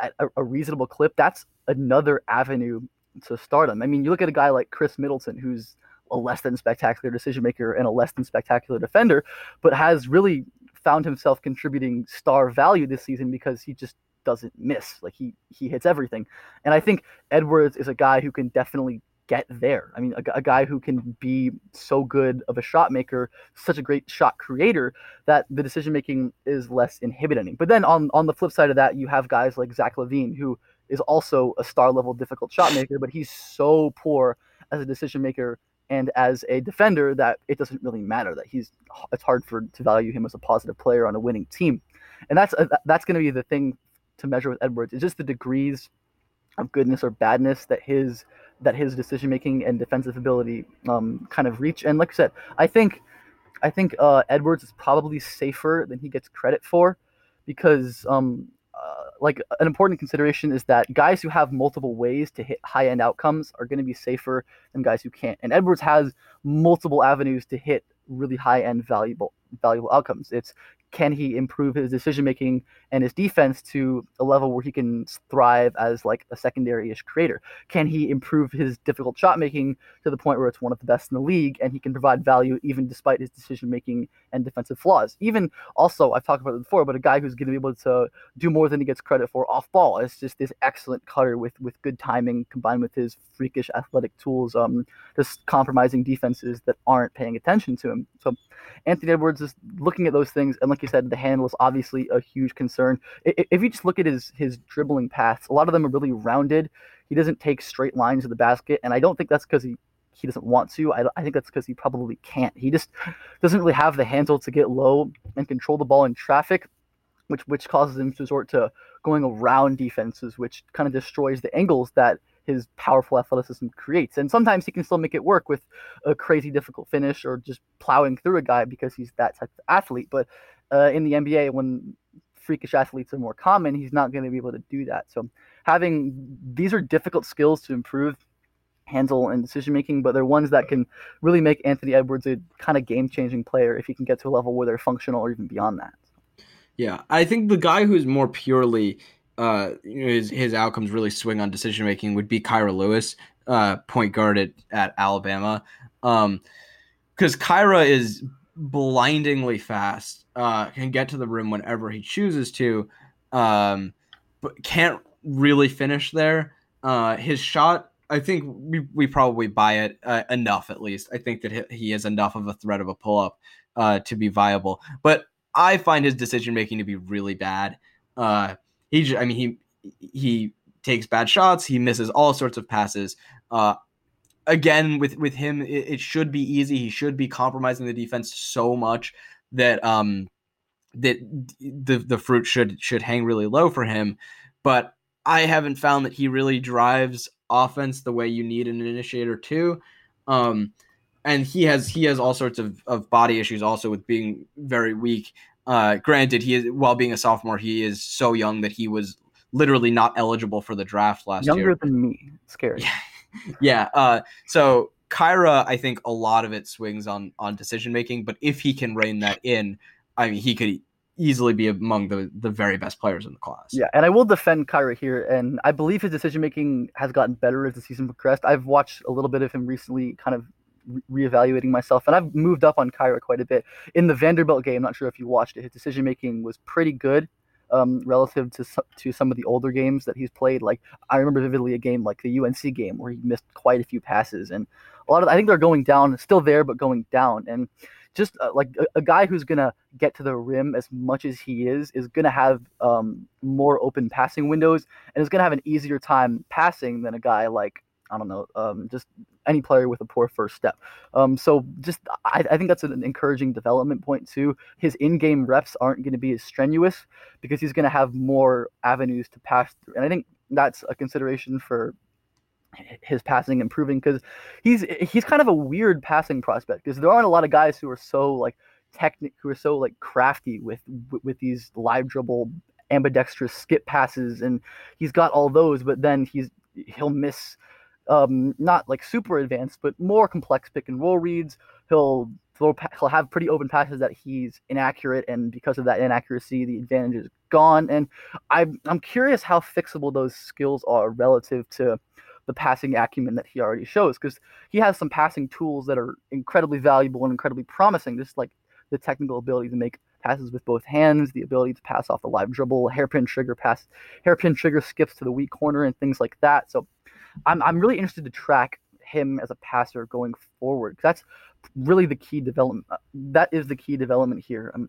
at a, a reasonable clip, that's another avenue to stardom. I mean, you look at a guy like Khris Middleton, who's a less than spectacular decision maker and a less than spectacular defender, but has really found himself contributing star value this season because he just doesn't miss. Like he he hits everything, and I think Edwards is a guy who can definitely get there. I mean, a, a, guy who can be so good of a shot maker, such a great shot creator that the decision making is less inhibiting. But then on on the flip side of that, you have guys like Zach LaVine who is also a star level difficult shot maker, but he's so poor as a decision maker and as a defender that it doesn't really matter that he's it's hard for to value him as a positive player on a winning team. And that's uh, that's going to be the thing to measure with Edwards is just the degrees of goodness or badness that his that his decision making and defensive ability um, kind of reach. And like I said, I think I think uh, Edwards is probably safer than he gets credit for because um, uh, like an important consideration is that guys who have multiple ways to hit high end outcomes are going to be safer than guys who can't. And Edwards has multiple avenues to hit really high end valuable valuable outcomes. It's can he improve his decision making and his defense to a level where he can thrive as like a secondary-ish creator? Can he improve his difficult shot making to the point where it's one of the best in the league and he can provide value even despite his decision making and defensive flaws? Even also, I've talked about it before, but a guy who's going to be able to do more than he gets credit for off ball. is just this excellent cutter with with good timing combined with his freakish athletic tools, um, just compromising defenses that aren't paying attention to him. So Anthony Edwards is looking at those things, and like you said, the handle is obviously a huge concern. If you just look at his his dribbling paths, a lot of them are really rounded. He doesn't take straight lines to the basket, and I don't think that's because he he doesn't want to. I, I think that's because he probably can't. He just doesn't really have the handle to get low and control the ball in traffic, which which causes him to resort to going around defenses, which kind of destroys the angles that his powerful athleticism creates. And sometimes he can still make it work with a crazy difficult finish or just plowing through a guy because he's that type of athlete. But uh, in the NBA, when freakish athletes are more common, he's not going to be able to do that. So having these are difficult skills to improve handle and decision making, but they're ones that can really make Anthony Edwards a kind of game changing player if he can get to a level where they're functional or even beyond that. Yeah, I think the guy who's more purely uh, his his outcomes really swing on decision making would be Kira Lewis, uh, point guard at, at Alabama, because um, Kira is blindingly fast, uh, can get to the rim whenever he chooses to, um, but can't really finish there. Uh, his shot, I think we, we probably buy it uh, enough at least. I think that he is enough of a threat of a pull up uh, to be viable, but I find his decision making to be really bad. Uh, he I mean he he takes bad shots, he misses all sorts of passes. Uh, again with with him, it, it, should be easy. He should be compromising the defense so much that um that the the fruit should should hang really low for him. But I haven't found that he really drives offense the way you need an initiator to. Um, and he has he has all sorts of, of body issues also with being very weak Uh, granted, he is while being a sophomore, he is so young that he was literally not eligible for the draft last Younger year. Younger than me. Scary. Yeah. Yeah. Uh, so Kira, I think a lot of it swings on on decision making, but if he can rein that in, I mean, he could easily be among the the very best players in the class. Yeah, and I will defend Kira here, and I believe his decision making has gotten better as the season progressed. I've watched a little bit of him recently, kind of reevaluating myself, and I've moved up on Kira quite a bit. In the Vanderbilt game, not sure if you watched it, his decision making was pretty good. Um, relative to to some of the older games that he's played, like I remember vividly a game like the UNC game where he missed quite a few passes, and a lot of I think they're going down, still there but going down, and just uh, like a, a, guy who's gonna get to the rim as much as he is is gonna have um, more open passing windows and is gonna have an easier time passing than a guy like I don't know, um, just any player with a poor first step. Um, so just I, I, think that's an encouraging development point too. His in-game reps aren't going to be as strenuous because he's going to have more avenues to pass through, and I think that's a consideration for his passing improving because he's he's kind of a weird passing prospect because there aren't a lot of guys who are so like technic who are so like crafty with with these live dribble ambidextrous skip passes and he's got all those but then he's he'll miss um, not like super advanced but more complex pick and roll reads he'll throw he'll have pretty open passes that he's inaccurate and because of that inaccuracy the advantage is gone and I'm I'm curious how fixable those skills are relative to the passing acumen that he already shows because he has some passing tools that are incredibly valuable and incredibly promising, just like the technical ability to make passes with both hands, the ability to pass off the live dribble, hairpin trigger pass, hairpin trigger skips to the weak corner, and things like that. So I'm, I'm really interested to track him as a passer going forward. That's really the key development. Uh, that is the key development here. I'm,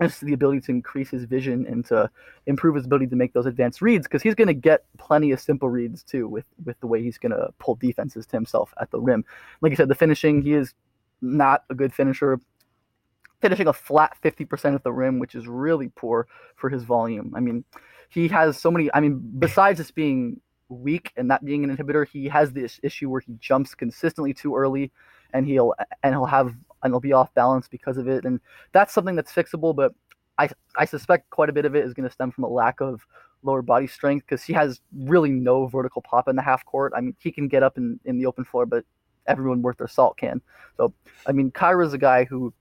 just the ability to increase his vision and to improve his ability to make those advanced reads because he's going to get plenty of simple reads too with with the way he's going to pull defenses to himself at the rim. Like I said, the finishing he is not a good finisher. Finishing a flat 50% at the rim, which is really poor for his volume. I mean, he has so many. I mean, besides just being weak and that being an inhibitor, he has this issue where he jumps consistently too early, and he'll and he'll have and he'll be off balance because of it. And that's something that's fixable, but I, I suspect quite a bit of it is going to stem from a lack of lower body strength because he has really no vertical pop in the half court. I mean, he can get up in, in the open floor, but everyone worth their salt can. So, I mean, Kira's a guy who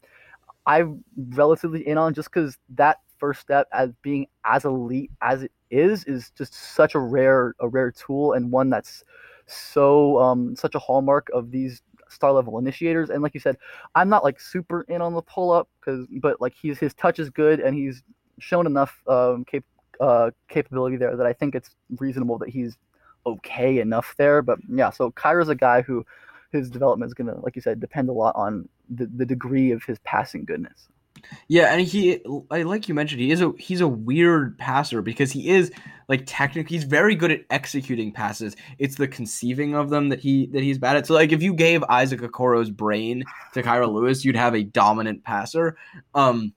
I'm relatively in on just because that first step as being as elite as it is is just such a rare a rare tool and one that's so um, such a hallmark of these star level initiators. And like you said, I'm not like super in on the pull up because, but like he's his touch is good and he's shown enough um, cap- uh, capability there that I think it's reasonable that he's okay enough there. But yeah, so Kira's a guy who his development is gonna, like you said, depend a lot on the, the degree of his passing goodness. Yeah, and he I like you mentioned, he is a he's a weird passer because he is like technically he's very good at executing passes. It's the conceiving of them that he that he's bad at. So like if you gave Isaac Okoro's brain to Kira Lewis, you'd have a dominant passer. Um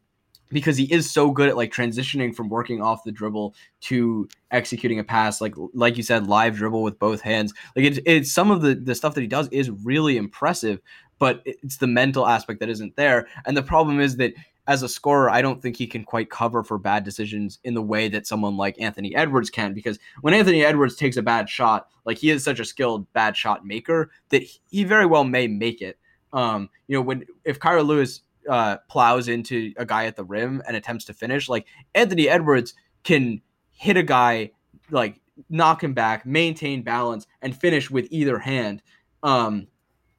because he is so good at like transitioning from working off the dribble to executing a pass like like you said live dribble with both hands like it's, it's some of the the stuff that he does is really impressive but it's the mental aspect that isn't there and the problem is that as a scorer, I don't think he can quite cover for bad decisions in the way that someone like Anthony Edwards can. Because when Anthony Edwards takes a bad shot, like he is such a skilled bad shot maker that he very well may make it. Um, you know, when if Kira Lewis uh, plows into a guy at the rim and attempts to finish, like Anthony Edwards can hit a guy, like knock him back, maintain balance, and finish with either hand. Um,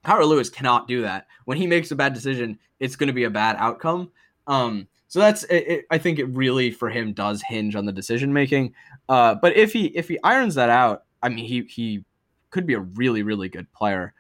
Kira Lewis cannot do that. When he makes a bad decision, it's going to be a bad outcome. Um, so that's it, it, I think it really for him does hinge on the decision making. Uh, but if he if he irons that out, I mean he he could be a really really good player.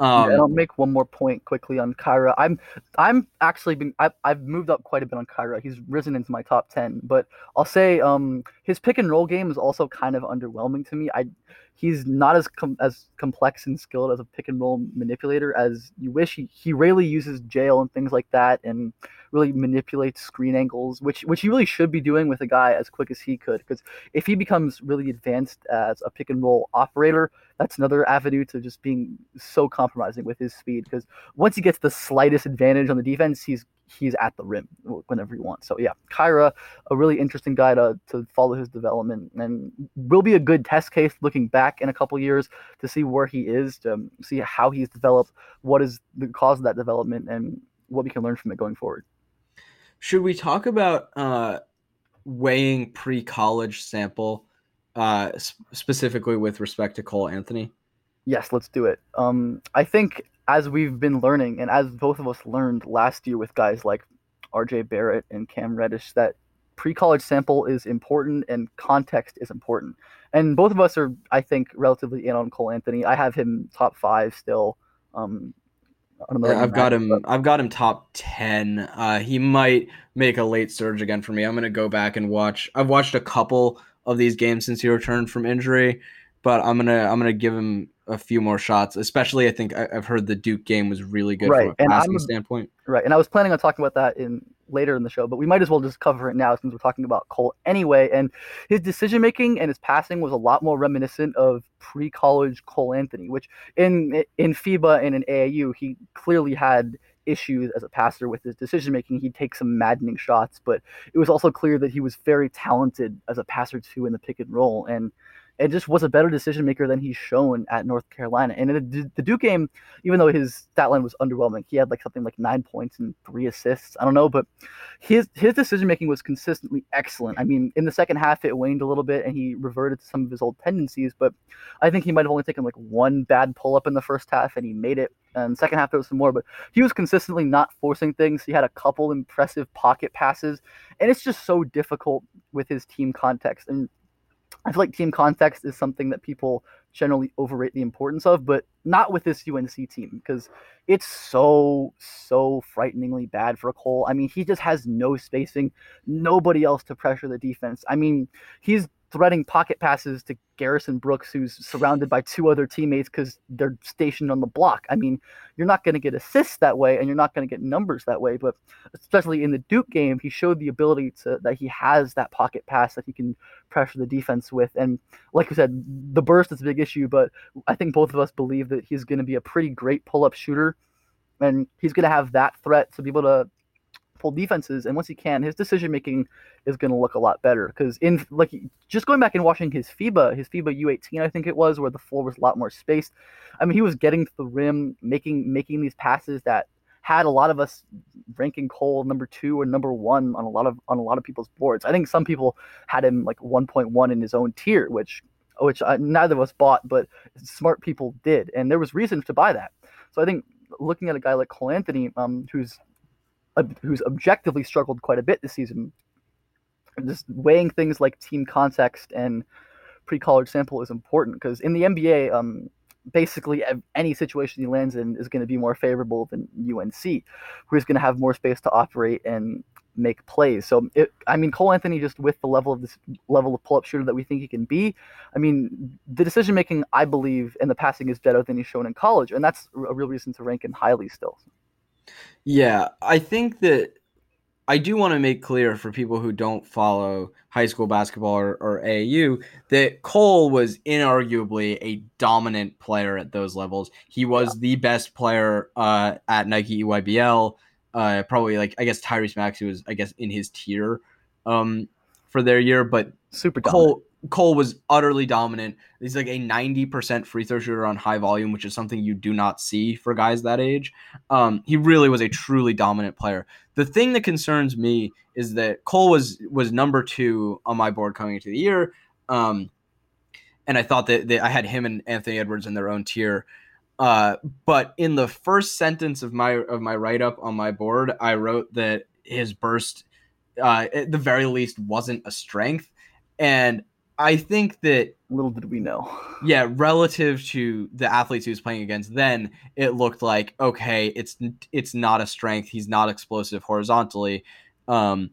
Um, yeah, and I'll make one more point quickly on Kira. I'm I'm actually been I've, I've moved up quite a bit on Kira. He's risen into my top ten, but I'll say um his pick and roll game is also kind of underwhelming to me. I he's not as com- as complex and skilled as a pick and roll manipulator as you wish. He he rarely uses jail and things like that, and really manipulate screen angles, which which he really should be doing with a guy as quick as he could. Because if he becomes really advanced as a pick and roll operator, that's another avenue to just being so compromising with his speed. Because once he gets the slightest advantage on the defense, he's he's at the rim whenever he wants. So yeah, Kira, a really interesting guy to to follow his development, and will be a good test case looking back in a couple years to see where he is, to um, see how he's developed, what is the cause of that development, and what we can learn from it going forward. Should we talk about uh, weighing pre-college sample, uh, specifically with respect to Cole Anthony? Yes, let's do it. Um, I think as we've been learning, and as both of us learned last year with guys like RJ Barrett and Cam Reddish, that pre college sample is important and context is important. And both of us are, I think, relatively in on Cole Anthony. I have him top five still. Um, yeah, I've got him. But... I've got him top ten. Uh, he might make a late surge again for me. I'm gonna go back and watch. I've watched a couple of these games since he returned from injury, but I'm gonna I'm gonna give him a few more shots. Especially, I think I, have heard the Duke game was really good right. from a and passing I'm, standpoint. Right, and I was planning on talking about that in later in the show, but we might as well just cover it now since we're talking about Cole anyway. And his decision making and his passing was a lot more reminiscent of pre-college Cole Anthony, which in in FIBA and in AAU he clearly had issues as a passer with his decision making. He'd take some maddening shots, but it was also clear that he was very talented as a passer too in the pick and roll. And and just was a better decision maker than he's shown at North Carolina. And in the Duke game, even though his stat line was underwhelming, he had like something like nine points and three assists. I don't know, but his his decision making was consistently excellent. I mean, in the second half, it waned a little bit, and he reverted to some of his old tendencies. But I think he might have only taken like one bad pull up in the first half, and he made it. And second half there was some more, but he was consistently not forcing things. He had a couple impressive pocket passes, and it's just so difficult with his team context. And I feel like team context is something that people generally overrate the importance of, but not with this UNC team because it's so, so frighteningly bad for Cole. I mean, he just has no spacing, nobody else to pressure the defense. I mean, he's threading pocket passes to Garrison Brooks, who's surrounded by two other teammates because they're stationed on the block. I mean, you're not going to get assists that way, and you're not going to get numbers that way. But especially in the Duke game, he showed the ability to that he has that pocket pass that he can pressure the defense with. And like we said, the burst is a big issue, but I think both of us believe that he's going to be a pretty great pull-up shooter, and he's going to have that threat to be able to defenses, and once he can, his decision making is going to look a lot better. Because in like just going back and watching his FIBA, his FIBA U18, I think it was, where the floor was a lot more spaced. I mean, he was getting to the rim, making making these passes that had a lot of us ranking Cole number two or number one on a lot of on a lot of people's boards. I think some people had him like 1.1 in his own tier, which which uh, neither of us bought, but smart people did, and there was reasons to buy that. So I think looking at a guy like Cole Anthony, um, who's who's objectively struggled quite a bit this season. Just weighing things like team context and pre-college sample is important because in the NBA, um, basically any situation he lands in is going to be more favorable than UNC, who's going to have more space to operate and make plays. So, it, I mean, Cole Anthony, just with the level of this level of pull-up shooter that we think he can be, I mean, the decision making, I believe, in the passing is better than he's shown in college, and that's a real reason to rank him highly still. Yeah, I think that I do want to make clear for people who don't follow high school basketball or, or AAU that Cole was inarguably a dominant player at those levels. He was yeah. the best player uh, at Nike EYBL. Uh, probably like I guess Tyrese Maxey was I guess in his tier um, for their year, but super Cole. Dominant. Cole was utterly dominant. He's like a 90% free throw shooter on high volume, which is something you do not see for guys that age. Um, he really was a truly dominant player. The thing that concerns me is that Cole was was number two on my board coming into the year. Um, and I thought that, that I had him and Anthony Edwards in their own tier. Uh, but in the first sentence of my of my write up on my board, I wrote that his burst, uh, at the very least, wasn't a strength. And I think that little did we know. Yeah, relative to the athletes he was playing against, then it looked like okay, it's it's not a strength. He's not explosive horizontally. Um,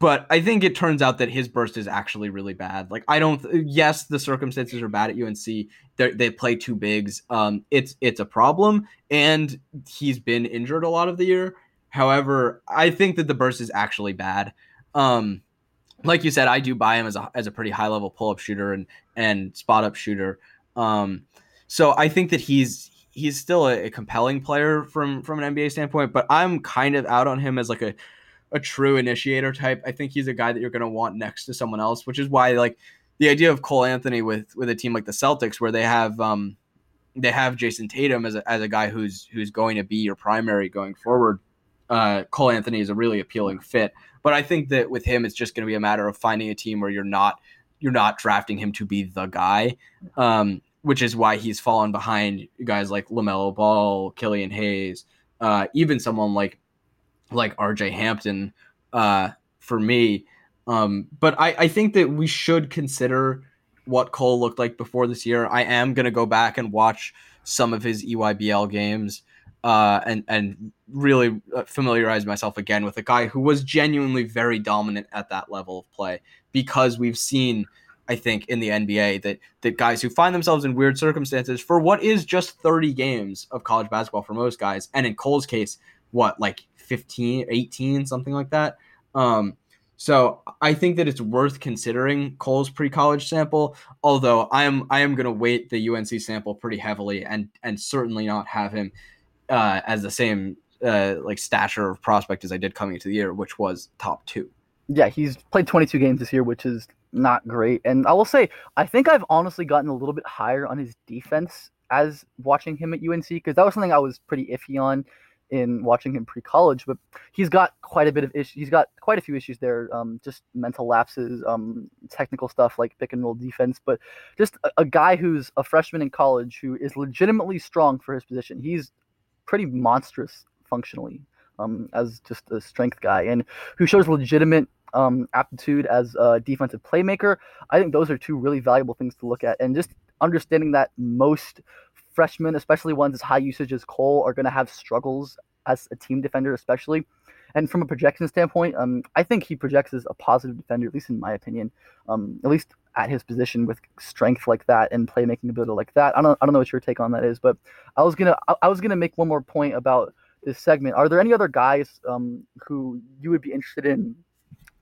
but I think it turns out that his burst is actually really bad. Like I don't. Yes, the circumstances are bad at UNC. They're, they play two bigs. Um, it's it's a problem, and he's been injured a lot of the year. However, I think that the burst is actually bad. Um, like you said, I do buy him as a as a pretty high level pull up shooter and and spot up shooter. Um, so I think that he's he's still a, a, compelling player from from an NBA standpoint, but I'm kind of out on him as like a a true initiator type. I think he's a guy that you're going to want next to someone else, which is why like the idea of Cole Anthony with with a team like the Celtics where they have um they have Jayson Tatum as a, as a guy who's who's going to be your primary going forward. Uh, Cole Anthony is a really appealing fit, but I think that with him, it's just going to be a matter of finding a team where you're not you're not drafting him to be the guy, um, which is why he's fallen behind guys like LaMelo Ball, Killian Hayes, uh, even someone like like R.J. Hampton. Uh, for me, um, but I, I think that we should consider what Cole looked like before this year. I am going to go back and watch some of his EYBL games uh, and and really uh, familiarize myself again with a guy who was genuinely very dominant at that level of play because we've seen I think in the NBA that that guys who find themselves in weird circumstances for what is just 30 games of college basketball for most guys and in Cole's case what like 15 18 something like that? Um so I think that it's worth considering Cole's pre-college sample, although I am I am going to weight the UNC sample pretty heavily and and certainly not have him uh, as the same uh, like stature of prospect as I did coming into the year, which was top two. Yeah, he's played 22 games this year, which is not great. And I will say, I think I've honestly gotten a little bit higher on his defense as watching him at UNC because that was something I was pretty iffy on in watching him pre-college, but he's got quite a bit of issues. He's got quite a few issues there, um, just mental lapses, um, technical stuff like pick and roll defense, but just a, a, guy who's a freshman in college who is legitimately strong for his position. He's pretty monstrous functionally um, as just a strength guy, and who shows legitimate um, aptitude as a defensive playmaker. I think those are two really valuable things to look at, and just understanding that most freshmen, especially ones as high usage as Cole, are going to have struggles as a team defender, especially. And from a projection standpoint, um, I think he projects as a positive defender, at least in my opinion. Um, at least at his position with strength like that and playmaking ability like that. I don't, I don't know what your take on that is, but I was gonna, I, was gonna make one more point about this segment. Are there any other guys um, who you would be interested in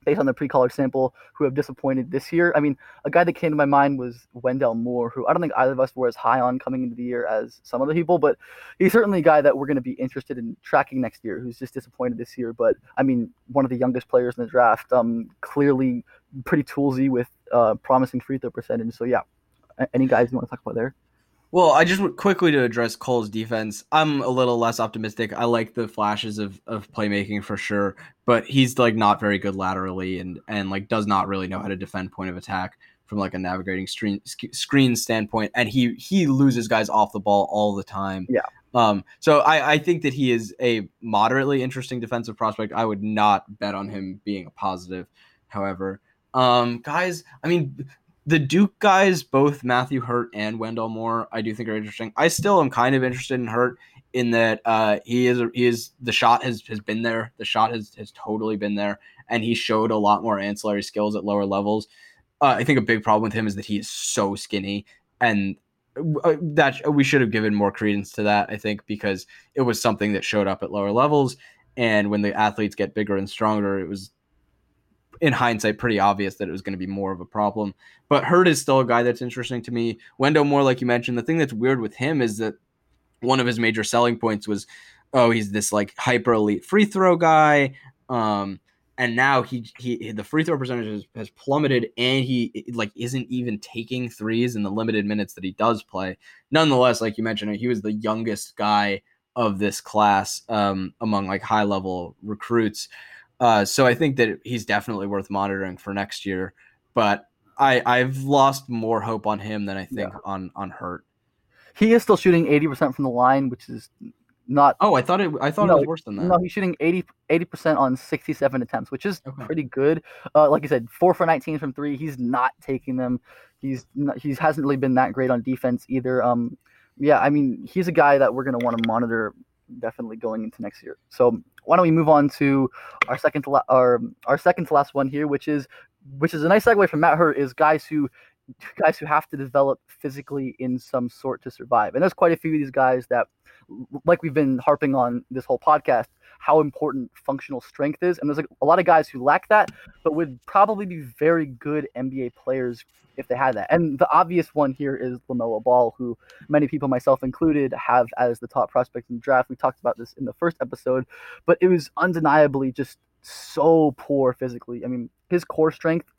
based on the pre-college sample who have disappointed this year. I mean, a guy that came to my mind was Wendell Moore, who I don't think either of us were as high on coming into the year as some other people, but he's certainly a guy that we're going to be interested in tracking next year, who's just disappointed this year. But I mean, one of the youngest players in the draft, um, clearly pretty toolsy with uh, promising free throw percentage. So yeah, any guys you want to talk about there? Well, I just quickly to address Cole's defense. I'm a little less optimistic. I like the flashes of, of playmaking for sure, but he's like not very good laterally and and like does not really know how to defend point of attack from like a navigating screen screen standpoint. And he he loses guys off the ball all the time. Yeah. Um. So I I think that he is a moderately interesting defensive prospect. I would not bet on him being a positive. However, um, guys, I mean, the Duke guys, both Matthew Hurt and Wendell Moore, I do think are interesting. I still am kind of interested in Hurt in that uh, he is he is the shot has has been there. The shot has has totally been there, and he showed a lot more ancillary skills at lower levels. Uh, I think a big problem with him is that he is so skinny, and uh, that we should have given more credence to that. I think because it was something that showed up at lower levels, and when the athletes get bigger and stronger, it was in hindsight pretty obvious that it was going to be more of a problem. But Hurt is still a guy that's interesting to me. Wendell Moore, like you mentioned, the thing that's weird with him is that one of his major selling points was, oh, he's this like hyper elite free throw guy. Um, and now he he the free throw percentage has, has, plummeted and he like isn't even taking threes in the limited minutes that he does play nonetheless like you mentioned he was the youngest guy of this class um, among like high level recruits uh, so I think that he's definitely worth monitoring for next year. But I I've lost more hope on him than I think yeah. on on Hurt. He is still shooting eighty percent from the line, which is not. Oh, I thought it. I thought no, it was worse than that. No, he's shooting 80 percent on sixty-seven attempts, which is okay. pretty good. Uh, like I said, four for nineteen from three. He's not taking them. He's not, he hasn't really been that great on defense either. Um, yeah, I mean, he's a guy that we're gonna want to monitor definitely going into next year. So why don't we move on to our second to la- our our second to last one here, which is which is a nice segue from Matt Hurt is guys who guys who have to develop physically in some sort to survive. And there's quite a few of these guys that like we've been harping on this whole podcast how important functional strength is. And there's like a lot of guys who lack that, but would probably be very good NBA players if they had that. And the obvious one here is LaMelo Ball, who many people, myself included, have as the top prospect in the draft. We talked about this in the first episode, but it was undeniably just so poor physically. I mean, his core strength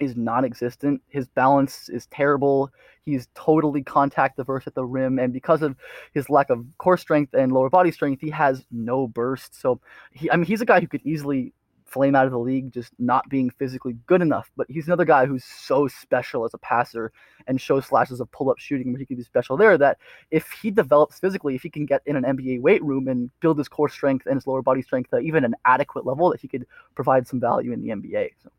is non-existent. His balance is terrible. He's totally contact averse at the rim, and because of his lack of core strength and lower body strength, he has no burst. So, he, I mean, he's a guy who could easily flame out of the league just not being physically good enough. But he's another guy who's so special as a passer and shows flashes of pull-up shooting where he can be special there. That if he develops physically, if he can get in an NBA weight room and build his core strength and his lower body strength to even an adequate level, that he could provide some value in the NBA. So.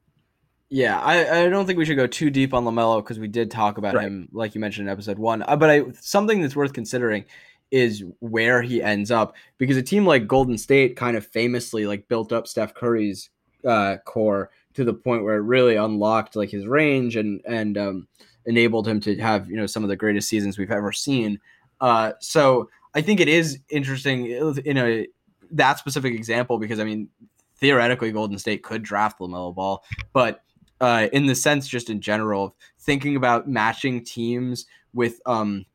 Yeah, I, I don't think we should go too deep on LaMelo because we did talk about right. him, like you mentioned in episode one. Uh, but I, something that's worth considering is where he ends up because a team like Golden State kind of famously like built up Steph Curry's uh, core to the point where it really unlocked like his range and and um, enabled him to have you know some of the greatest seasons we've ever seen. Uh, so I think it is interesting in a that specific example because I mean theoretically Golden State could draft LaMelo Ball, but uh, in the sense just in general of thinking about matching teams with um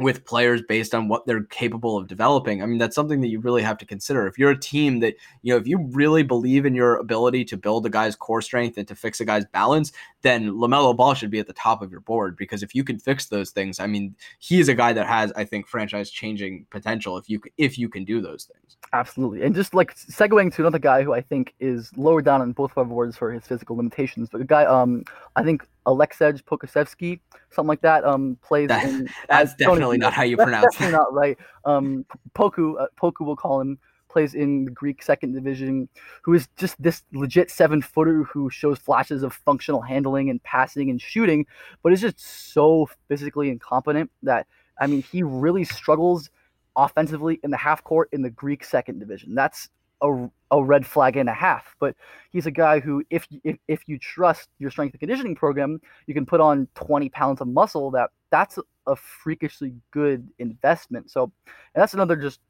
with players based on what they're capable of developing. I mean, that's something that you really have to consider. If you're a team that, you know, if you really believe in your ability to build a guy's core strength and to fix a guy's balance, then LaMelo Ball should be at the top of your board because if you can fix those things, I mean, he is a guy that has, I think, franchise changing potential if you if you can do those things. Absolutely. And just like segueing to another guy who I think is lower down on both of our boards for his physical limitations, but a guy um I think Aleksej Pokusevski, something like that, um, plays that, in. That's definitely not how you pronounce it. Definitely not right. Um, Poku, uh, Poku will call him, plays in the Greek second division, who is just this legit seven footer who shows flashes of functional handling and passing and shooting, but is just so physically incompetent that, I mean, he really struggles offensively in the half court in the Greek second division. That's a, a red flag and a half. But he's a guy who, if, if if you trust your strength and conditioning program, you can put on 20 pounds of muscle. That that's a freakishly good investment. So, and that's another just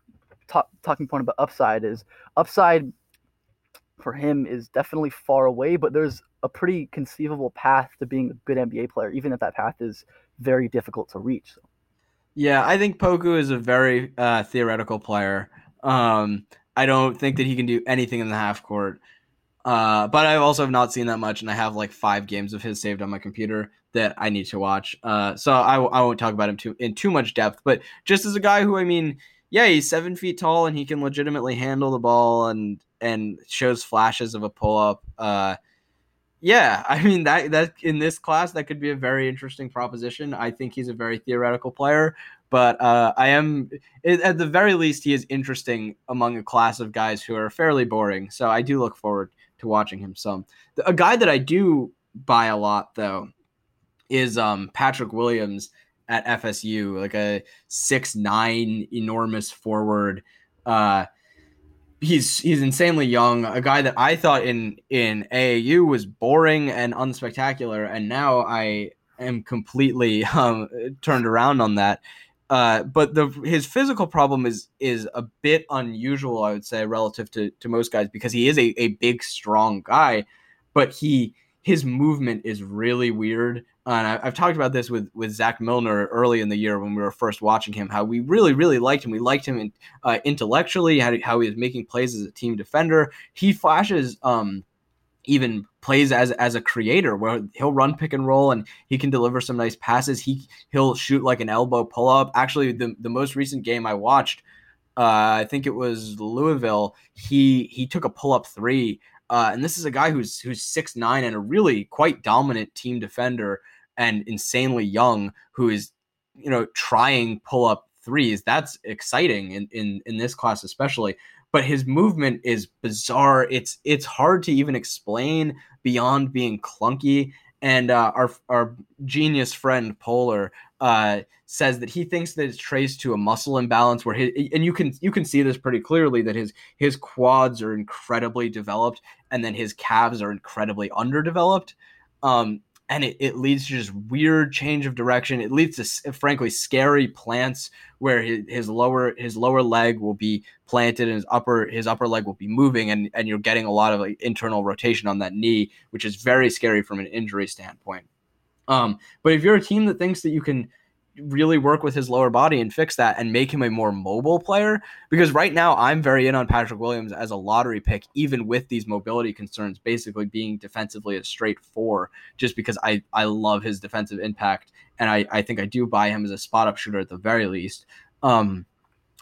talk, talking point about upside is upside for him is definitely far away, but there's a pretty conceivable path to being a good NBA player, even if that path is very difficult to reach. So. Yeah, I think Poku is a very uh, theoretical player. Um, I don't think that he can do anything in the half court. Uh, but I also have not seen that much, and I have like five games of his saved on my computer that I need to watch. Uh, so I, I won't talk about him too in too much depth. But just as a guy who, I mean, yeah, he's seven feet tall and he can legitimately handle the ball and and shows flashes of a pull up. Uh, yeah, I mean that that in this class that could be a very interesting proposition. I think he's a very theoretical player, but uh, I am at the very least he is interesting among a class of guys who are fairly boring. So I do look forward to watching him some. A guy that I do buy a lot though is um, Patrick Williams at FSU, like a six nine enormous forward. Uh, he's he's insanely young. A guy that I thought in in AAU was boring and unspectacular, and now I am completely um, turned around on that. Uh, but the his physical problem is is a bit unusual, I would say, relative to, to most guys because he is a, a big, strong guy, but he his movement is really weird. And I, have talked about this with with Zach Milner early in the year when we were first watching him. How we really, really liked him. We liked him in, uh, intellectually. How, how he was making plays as a team defender. He flashes um, even plays as as a creator where he'll run pick and roll and he can deliver some nice passes. He he'll shoot like an elbow pull up. Actually, the the most recent game I watched, uh, I think it was Louisville. He he took a pull up three. Uh, and this is a guy who's who's six nine and a really quite dominant team defender and insanely young who is you know trying pull up threes. That's exciting in in in this class especially but his movement is bizarre. It's it's hard to even explain beyond being clunky. And uh, our our genius friend Polar uh, says that he thinks that it's traced to a muscle imbalance where his and you can you can see this pretty clearly that his his quads are incredibly developed and then his calves are incredibly underdeveloped. Um, and it, it leads to just weird change of direction. It leads to frankly scary plants where his, his lower his lower leg will be planted and his upper his upper leg will be moving, and and you're getting a lot of like internal rotation on that knee, which is very scary from an injury standpoint. Um, but if you're a team that thinks that you can really work with his lower body and fix that and make him a more mobile player. Because right now, I'm very in on Patrick Williams as a lottery pick, even with these mobility concerns, basically being defensively a straight four, just because I, I love his defensive impact. And I, I think I do buy him as a spot up shooter at the very least. Um,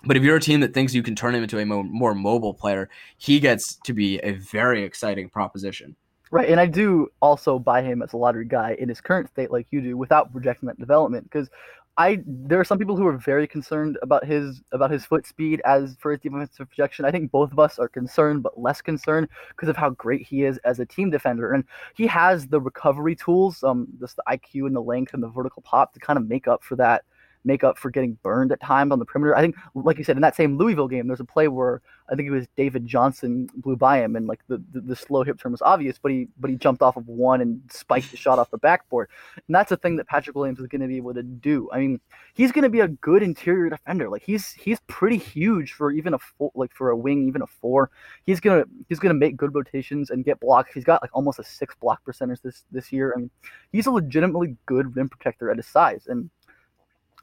but if you're a team that thinks you can turn him into a mo- more mobile player, he gets to be a very exciting proposition. Right, and I do also buy him as a lottery guy in his current state, like you do, without projecting that development. Because I there are some people who are very concerned about his about his foot speed as for his defensive projection. I think both of us are concerned, but less concerned because of how great he is as a team defender, and he has the recovery tools, um, just the IQ and the length and the vertical pop to kind of make up for that make up for getting burned at times on the perimeter. I think, like you said, in that same Louisville game, there's a play where I think it was David Johnson blew by him, and like the, the, the slow hip turn was obvious, but he but he jumped off of one and spiked the shot off the backboard, and that's a thing that Patrick Williams is going to be able to do. I mean, he's going to be a good interior defender. Like he's he's pretty huge for even a four, like for a wing, even a four. He's gonna he's gonna make good rotations and get blocks. He's got like almost a six block percentage this this year. I mean, he's a legitimately good rim protector at his size, and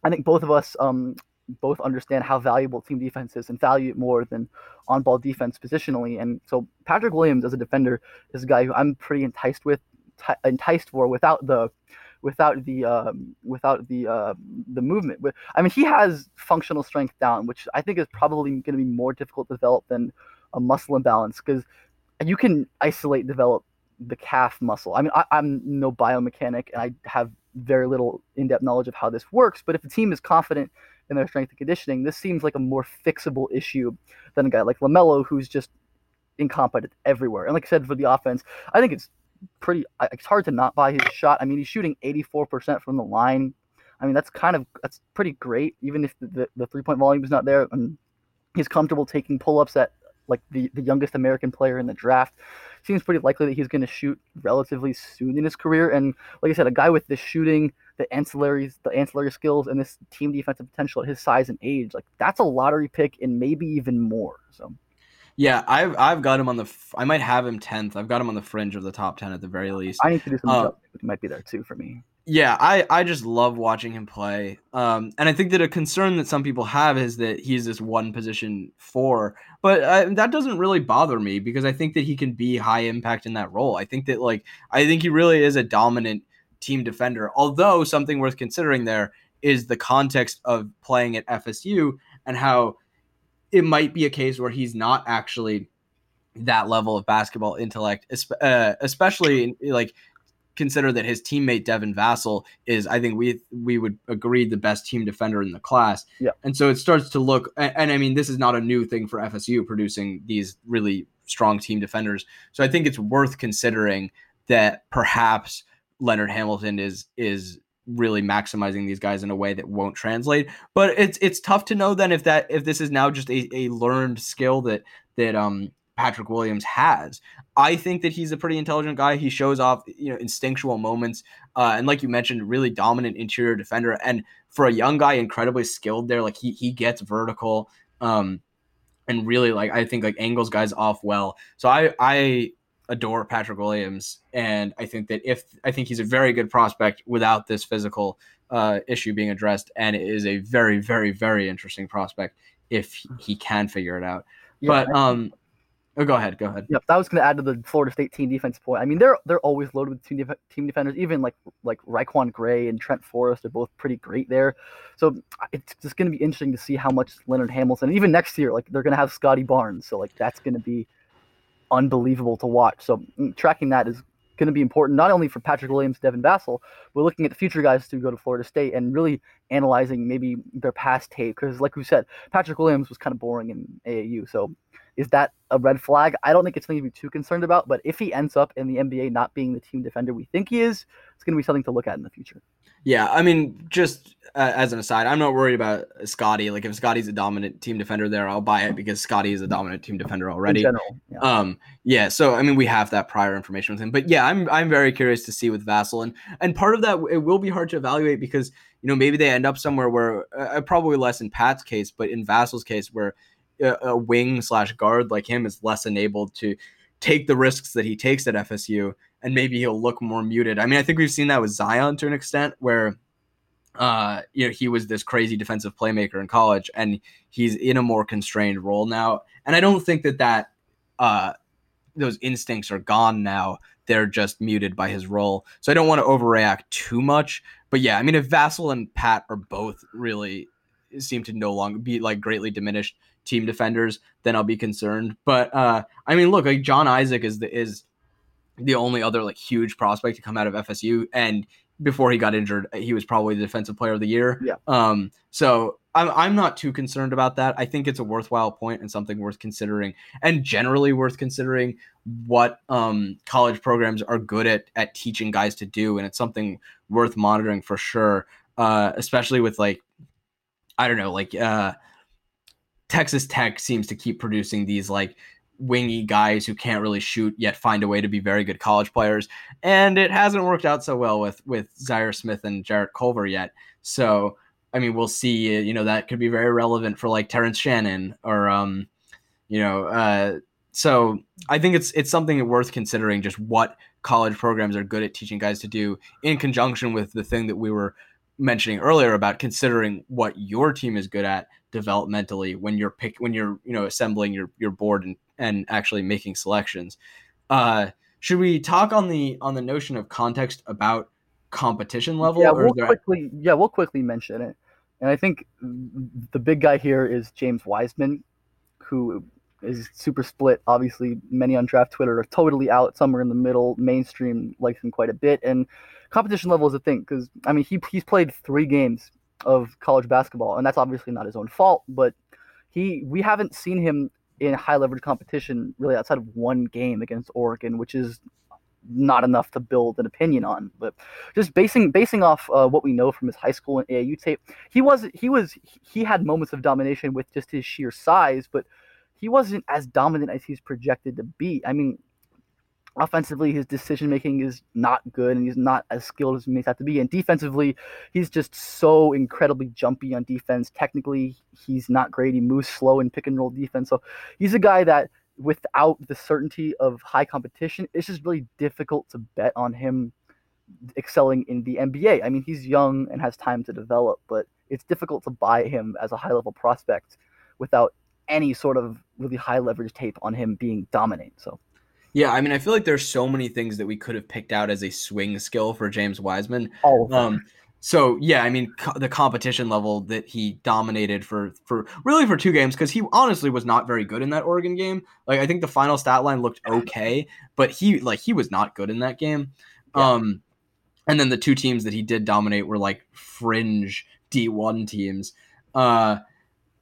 I think both of us um, both understand how valuable team defense is and value it more than on ball defense positionally. And so Patrick Williams as a defender is a guy who I'm pretty enticed with, t- enticed for without the without the um, without the uh, the movement. But, I mean, he has functional strength down, which I think is probably going to be more difficult to develop than a muscle imbalance because you can isolate develop the calf muscle. I mean, I, am no biomechanic and I have very little in-depth knowledge of how this works. But if the team is confident in their strength and conditioning, this seems like a more fixable issue than a guy like LaMelo, who's just incompetent everywhere. And like I said, for the offense, I think it's pretty. It's hard to not buy his shot. I mean, he's shooting 84% from the line. I mean, that's kind of that's pretty great, even if the, the, the three-point volume is not there. And he's comfortable taking pull-ups at like the, the youngest American player in the draft. Seems pretty likely that he's going to shoot relatively soon in his career. And like I said, a guy with the shooting, the ancillaries, the ancillary skills, and this team defensive potential at his size and age, like that's a lottery pick and maybe even more. So. Yeah, I've I've got him on the. I might have him tenth. I've got him on the fringe of the top ten at the very least. I need to do some. Uh, he might be there too for me yeah, I, I just love watching him play. Um, and I think that a concern that some people have is that he's this one position four, but uh, that doesn't really bother me because I think that he can be high impact in that role. I think that like I think he really is a dominant team defender. Although something worth considering there is the context of playing at FSU and how it might be a case where he's not actually that level of basketball intellect, uh, especially like consider that his teammate Devin Vassell is, I think we we would agree the best team defender in the class. Yeah. And so it starts to look, and, and, I mean, this is not a new thing for FSU producing these really strong team defenders. So I think it's worth considering that perhaps Leonard Hamilton is is really maximizing these guys in a way that won't translate. But it's it's tough to know then if that if this is now just a, a learned skill that that um Patrick Williams has. I think that he's a pretty intelligent guy. He shows off, you know, instinctual moments, uh, and like you mentioned, really dominant interior defender. And for a young guy, incredibly skilled there. Like he he gets vertical, um, and really like I think like angles guys off well. So I I adore Patrick Williams, and I think that if I think he's a very good prospect without this physical uh, issue being addressed, and it is a very very very interesting prospect if he can figure it out. Yeah, but um Oh, go ahead. Go ahead. Yep, that was going to add to the Florida State team defense point. I mean, they're they're always loaded with team, def- team defenders. Even like like RaiQuan Gray and Trent Forrest are both pretty great there. So it's just going to be interesting to see how much Leonard Hamilton. Even next year, like they're going to have Scottie Barnes. So like that's going to be unbelievable to watch. So mm, tracking that is going to be important not only for Patrick Williams, Devin Vassell, but looking at the future guys to go to Florida State and really analyzing maybe their past tape. Because like we said, Patrick Williams was kind of boring in AAU. So Is that a red flag? I don't think it's something to be too concerned about. But if he ends up in the NBA not being the team defender we think he is, it's going to be something to look at in the future. Yeah, I mean, just uh, as an aside, I'm not worried about Scottie. Like, if Scottie's a dominant team defender there, I'll buy it because Scottie is a dominant team defender already. General, yeah. Um, yeah. So I mean, we have that prior information with him, but yeah, I'm I'm very curious to see with Vassell, and and part of that it will be hard to evaluate because you know maybe they end up somewhere where uh, probably less in Pat's case, but in Vassell's case where a, a wing slash guard like him is less enabled to take the risks that he takes at FSU, and maybe he'll look more muted. I mean, I think we've seen that with Zion to an extent where uh, you know, he was this crazy defensive playmaker in college, and he's in a more constrained role now. And I don't think that that uh, those instincts are gone now. They're just muted by his role. So I don't want to overreact too much. But yeah, I mean, if Vassell and Pat are both really seem to no longer be like greatly diminished team defenders, then I'll be concerned. But uh, I mean, look, like John Isaac is the is the only other like huge prospect to come out of FSU, and before he got injured, he was probably the defensive player of the year. Yeah. Um. So I'm I'm not too concerned about that. I think it's a worthwhile point and something worth considering, and generally worth considering what um college programs are good at at teaching guys to do, and it's something worth monitoring for sure. Uh, especially with like, I don't know, like uh, Texas Tech seems to keep producing these like wingy guys who can't really shoot yet find a way to be very good college players. And it hasn't worked out so well with with Zhaire Smith and Jarrett Culver yet. So I mean we'll see you know that could be very relevant for like Terrence Shannon or um you know uh so I think it's it's something worth considering just what college programs are good at teaching guys to do in conjunction with the thing that we were mentioning earlier about considering what your team is good at developmentally when you're pick when you're you know assembling your your board and and actually making selections. Uh, should we talk on the on the notion of context about competition level? Yeah, we'll there... quickly. Yeah, we'll quickly mention it. And I think the big guy here is James Wiseman, who is super split. Obviously, many on draft Twitter are totally out. Somewhere in the middle. Mainstream likes him quite a bit, and competition level is a thing because I mean he he's played three games of college basketball, and that's obviously not his own fault, but he we haven't seen him in high leverage competition really outside of one game against Oregon, which is not enough to build an opinion on. But just basing basing off uh, what we know from his high school and AAU tape, he was he was he had moments of domination with just his sheer size, but he wasn't as dominant as he's projected to be. I mean, offensively his decision making is not good and he's not as skilled as he have to be and defensively he's just so incredibly jumpy on defense. Technically he's not great. He moves slow in pick and roll defense. So he's a guy that without the certainty of high competition it's just really difficult to bet on him excelling in the NBA I mean he's young and has time to develop but it's difficult to buy him as a high level prospect without any sort of really high leverage tape on him being dominant. So yeah, I mean, I feel like there's so many things that we could have picked out as a swing skill for James Wiseman. Oh, um, so yeah, I mean, co- the competition level that he dominated for for really for two games because he honestly was not very good in that Oregon game. Like, I think the final stat line looked okay, but he like he was not good in that game. Yeah. Um, and then the two teams that he did dominate were like fringe D1 teams. Uh,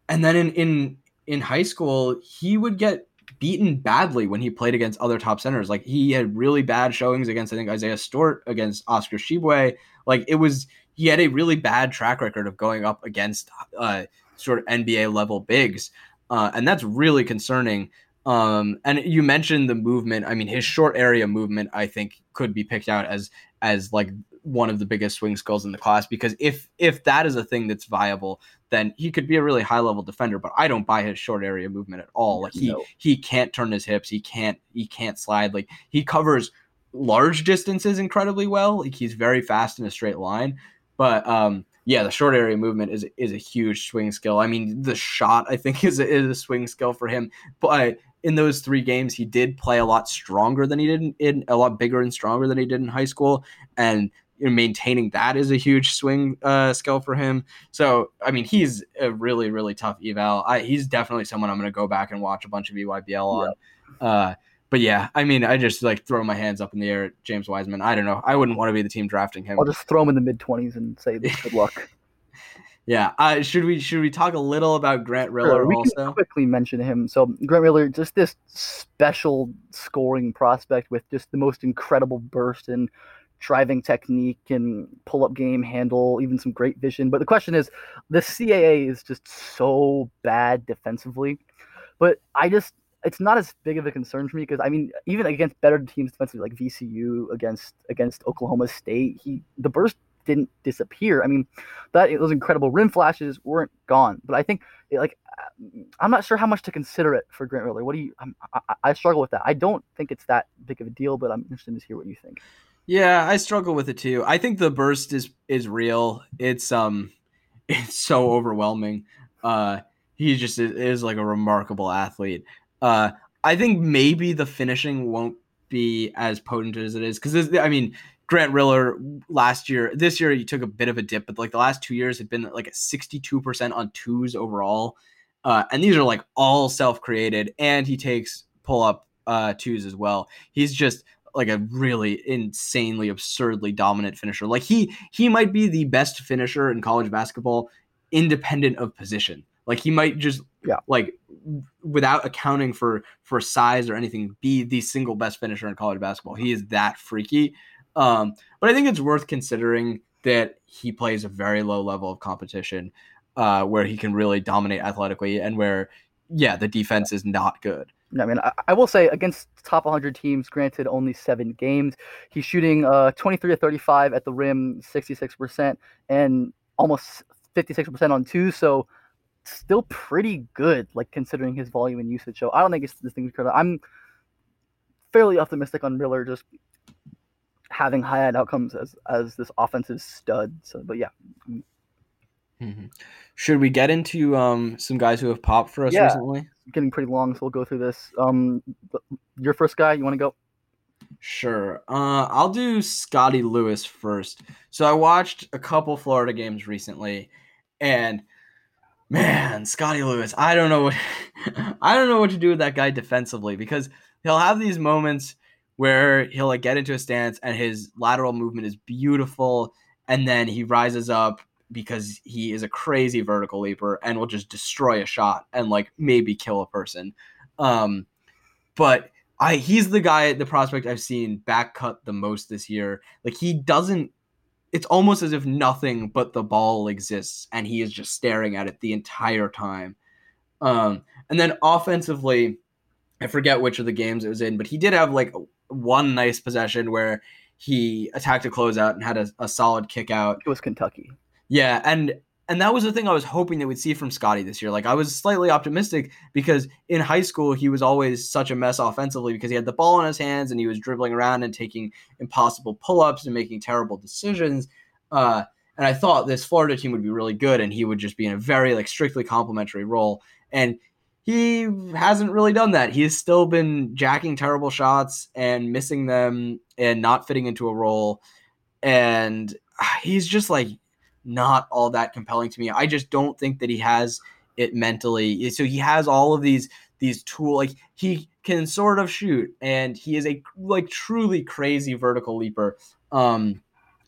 and then in in in high school, he would get beaten badly when he played against other top centers. Like he had really bad showings against I think Isaiah Stewart, against Oscar Tshiebwe. Like it was he had a really bad track record of going up against uh, sort of NBA level bigs, uh, and that's really concerning. Um, and you mentioned the movement. I mean, his short area movement, I think, could be picked out as as like one of the biggest swing skills in the class because if if that is a thing that's viable then he could be a really high level defender but i don't buy his short area movement at all. Like he no. he can't turn his hips. He can't he can't slide. Like he covers large distances incredibly well. Like he's very fast in a straight line. But um yeah the short area movement is is a huge swing skill. I mean the shot i think (laughs) is a, is a swing skill for him. But in those three games, he did play a lot stronger than he did in, in, a lot bigger and stronger than he did in high school. And you know, maintaining that is a huge swing uh, skill for him. So, I mean, he's a really, really tough eval. I, he's definitely someone I'm going to go back and watch a bunch of EYBL on. Yeah. Uh, but yeah, I mean, I just like throw my hands up in the air at James Wiseman. I don't know. I wouldn't want to be the team drafting him. I'll just throw him in the mid 20s and say good luck. (laughs) Yeah. Uh, should we should we talk a little about Grant Riller Sure, we also? can quickly mention him. So Grant Riller, just this special scoring prospect with just the most incredible burst and driving technique and pull-up game handle, even some great vision. But the question is, the CAA is just so bad defensively. But I just it's not as big of a concern for me because I mean, even against better teams defensively like VCU against against Oklahoma State, he the burst didn't disappear. I mean, that those incredible rim flashes weren't gone. But I think eh, like uh, I'm not sure how much to consider it for Grant Riller. What do you? I, I struggle with that. I don't think it's that big of a deal, but I'm interested to hear what you think. Yeah, I struggle with it too. I think the burst is is real. It's um (laughs) it's so overwhelming. Uh he just is, is like a remarkable athlete. Uh I think maybe the finishing won't be as potent as it is cuz I mean Grant Riller last year, this year he took a bit of a dip, but like the last 2 years had been like at 62% on twos overall. Uh and these are like all self-created and he takes pull up uh twos as well. He's just like a really insanely absurdly dominant finisher. Like he he might be the best finisher in college basketball independent of position. Like he might just Yeah. like without accounting for for size or anything be the single best finisher in college basketball. He is that freaky. Um but I think it's worth considering that he plays a very low level of competition uh where he can really dominate athletically and where yeah, the defense is not good. I mean, I, I will say against top 100 teams, granted only seven games, he's shooting uh 23 to 35 at the rim, 66%, and almost 56% on two. So still pretty good, like considering his volume and usage. So I don't think it's this thing's. I'm fairly optimistic on Riller just having high end outcomes as as this offensive stud. So, but yeah, Mhm. Should we get into um some guys who have popped for us Yeah. recently? getting pretty long, so we'll go through this. Um, your first guy, you want to go? Sure. Uh, I'll do Scottie Lewis first. So I watched a couple Florida games recently, and man, Scottie Lewis, I don't know what (laughs) I don't know what to do with that guy defensively because he'll have these moments where he'll like get into a stance and his lateral movement is beautiful, and then he rises up because he is a crazy vertical leaper and will just destroy a shot and like maybe kill a person. Um, but I he's the guy, the prospect I've seen back cut the most this year. Like he doesn't. It's almost as if nothing but the ball exists, and he is just staring at it the entire time. Um, and then offensively, I forget which of the games it was in, but he did have like one nice possession where he attacked a closeout and had a, a solid kick out. It was Kentucky. Yeah, and and that was the thing I was hoping that we'd see from Scottie this year. Like I was slightly optimistic because in high school he was always such a mess offensively because he had the ball in his hands and he was dribbling around and taking impossible pull-ups and making terrible decisions. Uh, and I thought this Florida team would be really good and he would just be in a very like strictly complementary role. And he hasn't really done that. He's still been jacking terrible shots and missing them and not fitting into a role. And ah, he's just like not all that compelling to me. I just don't think that he has it mentally. So he has all of these these tool like he can sort of shoot and he is a like truly crazy vertical leaper. Um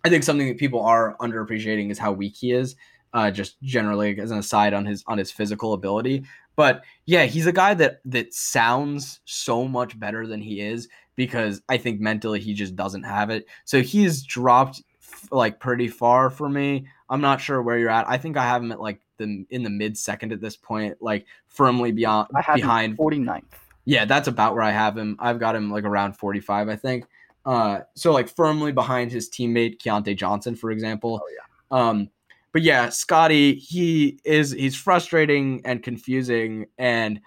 I think something that people are underappreciating is how weak he is. Uh, just generally as an aside on his on his physical ability, but yeah, he's a guy that that sounds so much better than he is because I think mentally he just doesn't have it. So he's dropped f- like pretty far for me. I'm not sure where you're at. I think I have him at like the in the mid second at this point, like firmly beyond I have behind. him 49th. Yeah, that's about where I have him. I've got him like around 45, I think. Uh, so like firmly behind his teammate Keyontae Johnson, for example. Oh, yeah. Um, but yeah, Scottie, he is he's frustrating and confusing, and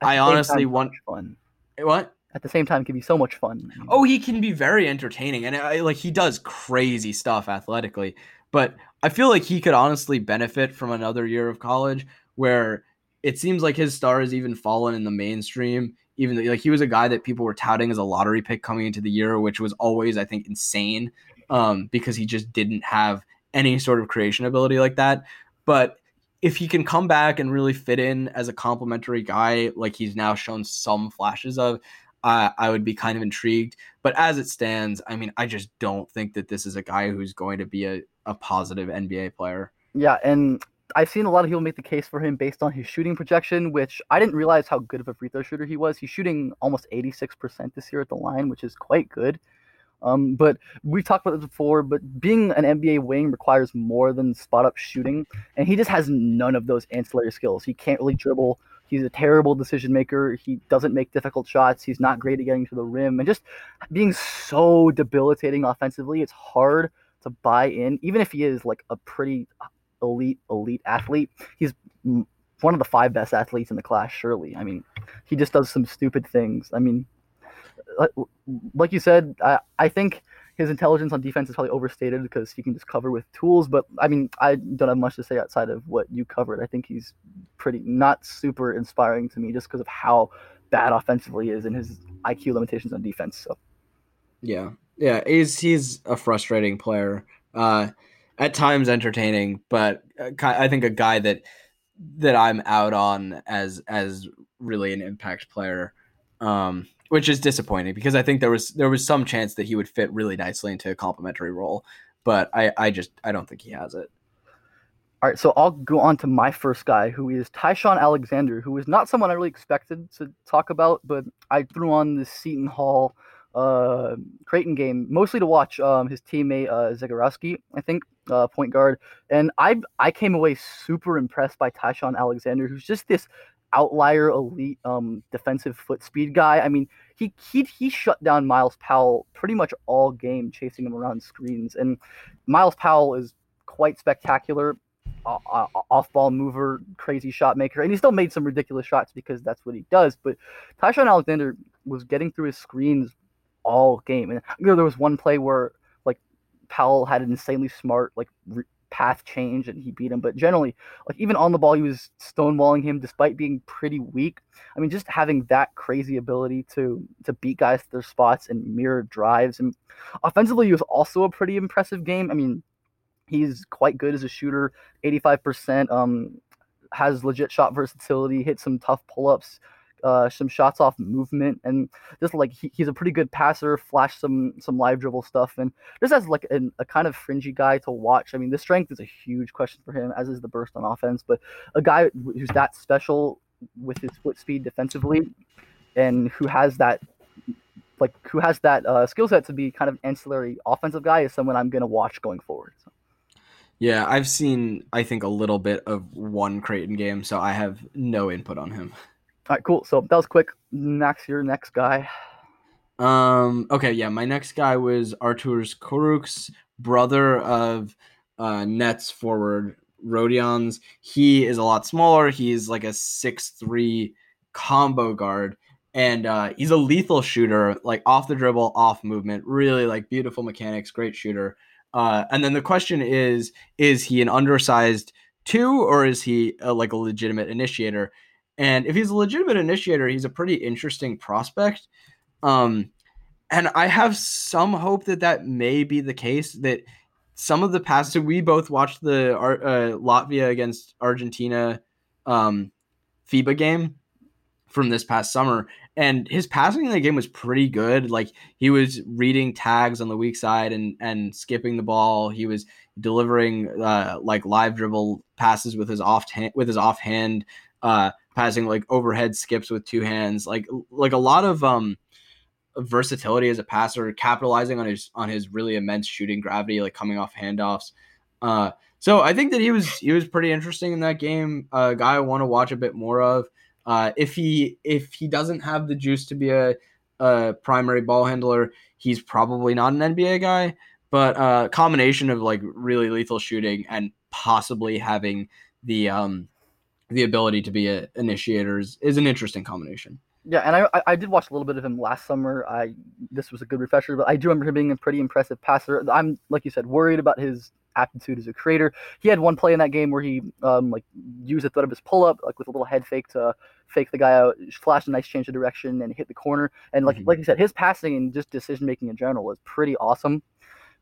I honestly time, want- fun. what? At the same time, it can be so much fun. Oh, he can be very entertaining, and I, like he does crazy stuff athletically. But I feel like he could honestly benefit from another year of college, where it seems like his star has even fallen in the mainstream. Even though, like he was a guy that people were touting as a lottery pick coming into the year, which was always, I think, insane um, because he just didn't have any sort of creation ability like that. But if he can come back and really fit in as a complimentary guy, like he's now shown some flashes of, uh, I would be kind of intrigued. But as it stands, I mean, I just don't think that this is a guy who's going to be a, a positive NBA player. Yeah, and I've seen a lot of people make the case for him based on his shooting projection, which I didn't realize how good of a free throw shooter he was. He's shooting almost 86% this year at the line, which is quite good. Um, but we've talked about this before, but being an NBA wing requires more than spot up shooting, and he just has none of those ancillary skills. He can't really dribble. He's a terrible decision maker. He doesn't make difficult shots. He's not great at getting to the rim, and just being so debilitating offensively, it's hard to buy in. Even if he is like a pretty elite elite athlete, he's one of the five best athletes in the class. Surely, I mean, he just does some stupid things. I mean, like you said, I, I think his intelligence on defense is probably overstated because he can just cover with tools. But I mean, I don't have much to say outside of what you covered. I think he's pretty not super inspiring to me just because of how bad offensively he is and his IQ limitations on defense. So, yeah, yeah, he's he's a frustrating player. Uh, at times entertaining, but uh, I think a guy that that I'm out on as as really an impact player. Um, which is disappointing because I think there was there was some chance that he would fit really nicely into a complementary role, but I I just I don't think he has it. All right, so I'll go on to my first guy, who is Ty-Shon Alexander, who is not someone I really expected to talk about, but I threw on the Seton Hall uh, Creighton game mostly to watch um, his teammate uh, Zegarowski, I think, uh, point guard, and I I came away super impressed by Ty-Shon Alexander, who's just this outlier elite um, defensive foot speed guy. I mean, he he he shut down Myles Powell pretty much all game, chasing him around screens. And Myles Powell is quite spectacular, uh, uh, off ball mover, crazy shot maker, and he still made some ridiculous shots because that's what he does. But Ty-Shon Alexander was getting through his screens all game, and you know, there was one play where like Powell had an insanely smart like. Re- path change and he beat him. But generally, like even on the ball, he was stonewalling him despite being pretty weak. I mean, just having that crazy ability to to beat guys to their spots and mirror drives. And offensively, he was also a pretty impressive game. I mean, he's quite good as a shooter, 85%. Um, has legit shot versatility, hit some tough pull ups uh, some shots off movement, and just like he, he's a pretty good passer. Flash some some live dribble stuff, and just as like an, a kind of fringy guy to watch. I mean, the strength is a huge question for him, as is the burst on offense. But a guy who's that special with his foot speed defensively, and who has that like who has that uh, skill set to be kind of ancillary offensive guy is someone I'm gonna watch going forward. So. Yeah, I've seen I think a little bit of one Creighton game, so I have no input on him. All right, cool. So that was quick. Next, your next guy. Um. Okay. Yeah. My next guy was Arturs Kurucs, brother of uh, Nets forward Rodions. He is a lot smaller. He's like a six three combo guard, and uh, he's a lethal shooter, like off the dribble, off movement. Really like beautiful mechanics. Great shooter. Uh, and then the question is: Is he an undersized two, or is he a, like a legitimate initiator? And if he's a legitimate initiator, he's a pretty interesting prospect. Um, and I have some hope that that may be the case. That some of the passes we both watched the uh, Latvia against Argentina um, FIBA game from this past summer, and his passing in the game was pretty good. Like he was reading tags on the weak side and and skipping the ball. He was delivering uh, like live dribble passes with his off with his offhand. Uh, passing like overhead skips with two hands, like like a lot of um versatility as a passer, capitalizing on his on his really immense shooting gravity, like coming off handoffs. Uh, so I think that he was he was pretty interesting in that game. A uh, guy I want to watch a bit more of. Uh, if he if he doesn't have the juice to be a, a primary ball handler, he's probably not an NBA guy. But a uh, combination of like really lethal shooting and possibly having the um the ability to be a initiators is an interesting combination. Yeah, and I I did watch a little bit of him last summer. I this was a good refresher, but I do remember him being a pretty impressive passer. I'm like you said, worried about his aptitude as a creator. He had one play in that game where he um like used a threat of his pull up like with a little head fake to fake the guy out, flash a nice change of direction and hit the corner. And like mm-hmm. like you said, his passing and just decision making in general was pretty awesome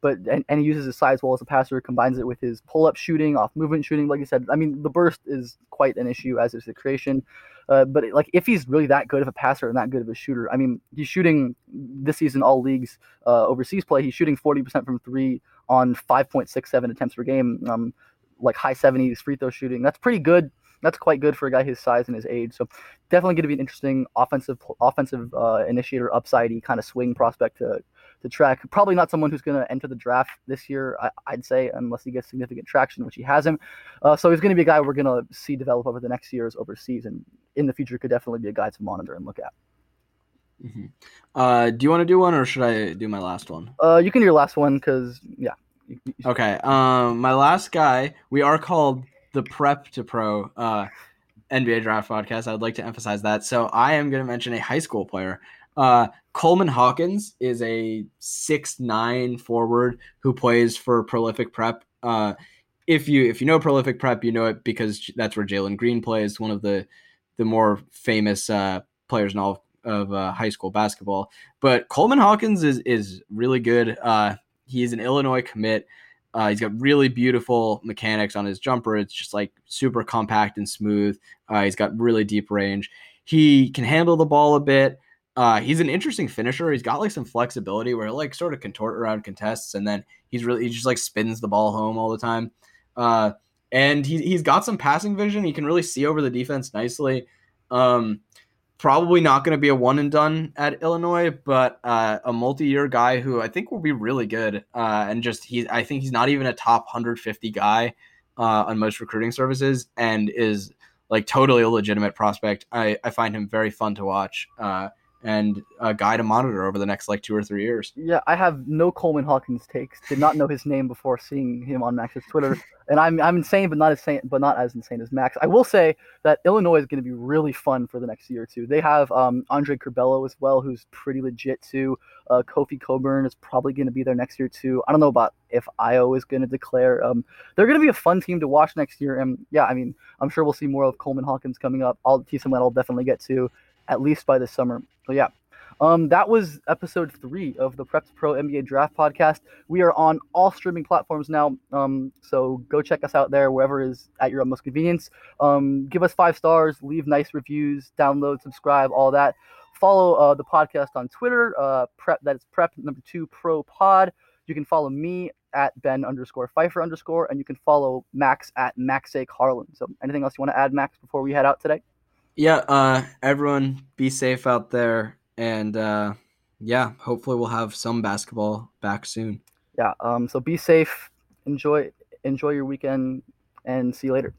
but and, and he uses his size well as a passer, combines it with his pull up shooting, off movement shooting. Like you said, I mean, the burst is quite an issue as is the creation. Uh, but it, like if he's really that good of a passer and that good of a shooter, I mean, he's shooting this season all leagues uh, overseas play. He's shooting 40% from three on 5.67 attempts per game. Um, like high 70s free throw shooting. That's pretty good. That's quite good for a guy his size and his age. So definitely going to be an interesting offensive offensive uh, initiator, upsidey kind of swing prospect to track. Probably not someone who's going to enter the draft this year, I, would say, unless he gets significant traction, which he hasn't. Uh, so he's going to be a guy we're going to see develop over the next years overseas, and in the future could definitely be a guy to monitor and look at. Mm-hmm. Uh, do you want to do one, or should I do my last one? Uh, you can do your last one because yeah. Okay. Um, my last guy. We are called the Prep to Pro uh, NBA Draft Podcast. I would like to emphasize that. So I am going to mention a high school player. Uh, Coleman Hawkins is a six nine forward who plays for Prolific Prep. Uh, if you if you know Prolific Prep, you know it because that's where Jalen Green plays, one of the the more famous uh, players in all of uh, high school basketball. But Coleman Hawkins is is really good. Uh, he's an Illinois commit. Uh, he's got really beautiful mechanics on his jumper. It's just like super compact and smooth. Uh, he's got really deep range. He can handle the ball a bit. Uh, he's an interesting finisher. He's got like some flexibility where like sort of contort around contests, and then he's really he just like spins the ball home all the time. Uh, and he he's got some passing vision. He can really see over the defense nicely. Um, probably not going to be a one and done at Illinois, but uh, a multi-year guy who I think will be really good. Uh, and just he, I think he's not even a top 150 guy uh, on most recruiting services, and is like totally a legitimate prospect. I, I find him very fun to watch. And a guy to monitor over the next like two or three years. Yeah, I have no Coleman Hawkins takes. Did not know his name before seeing him on Max's Twitter, and I'm I'm insane, but not as insane, but not as insane as Max. I will say that Illinois is going to be really fun for the next year or two. They have um, Andre Curbelo as well, who's pretty legit too. Uh, Kofi Cockburn is probably going to be there next year too. I don't know about if Ayo is going to declare. Um, they're going to be a fun team to watch next year, and yeah, I mean, I'm sure we'll see more of Coleman Hawkins coming up. All the teams I'll definitely get to at least by the summer. So yeah, um, that was episode three of the Prep Pro NBA Draft Podcast. We are on all streaming platforms now, um, so go check us out there wherever is at your utmost convenience. Um, give us five stars, leave nice reviews, download, subscribe, all that. Follow uh, the podcast on Twitter. Uh, prep that is Prep number two Pro Pod. You can follow me at Ben underscore Pfeiffer underscore, and you can follow Max at Maxake Harlan. So, anything else you want to add, Max, before we head out today? Yeah, uh, everyone be safe out there. And uh, yeah, hopefully we'll have some basketball back soon. Yeah. Um, so be safe. Enjoy enjoy your weekend and see you later.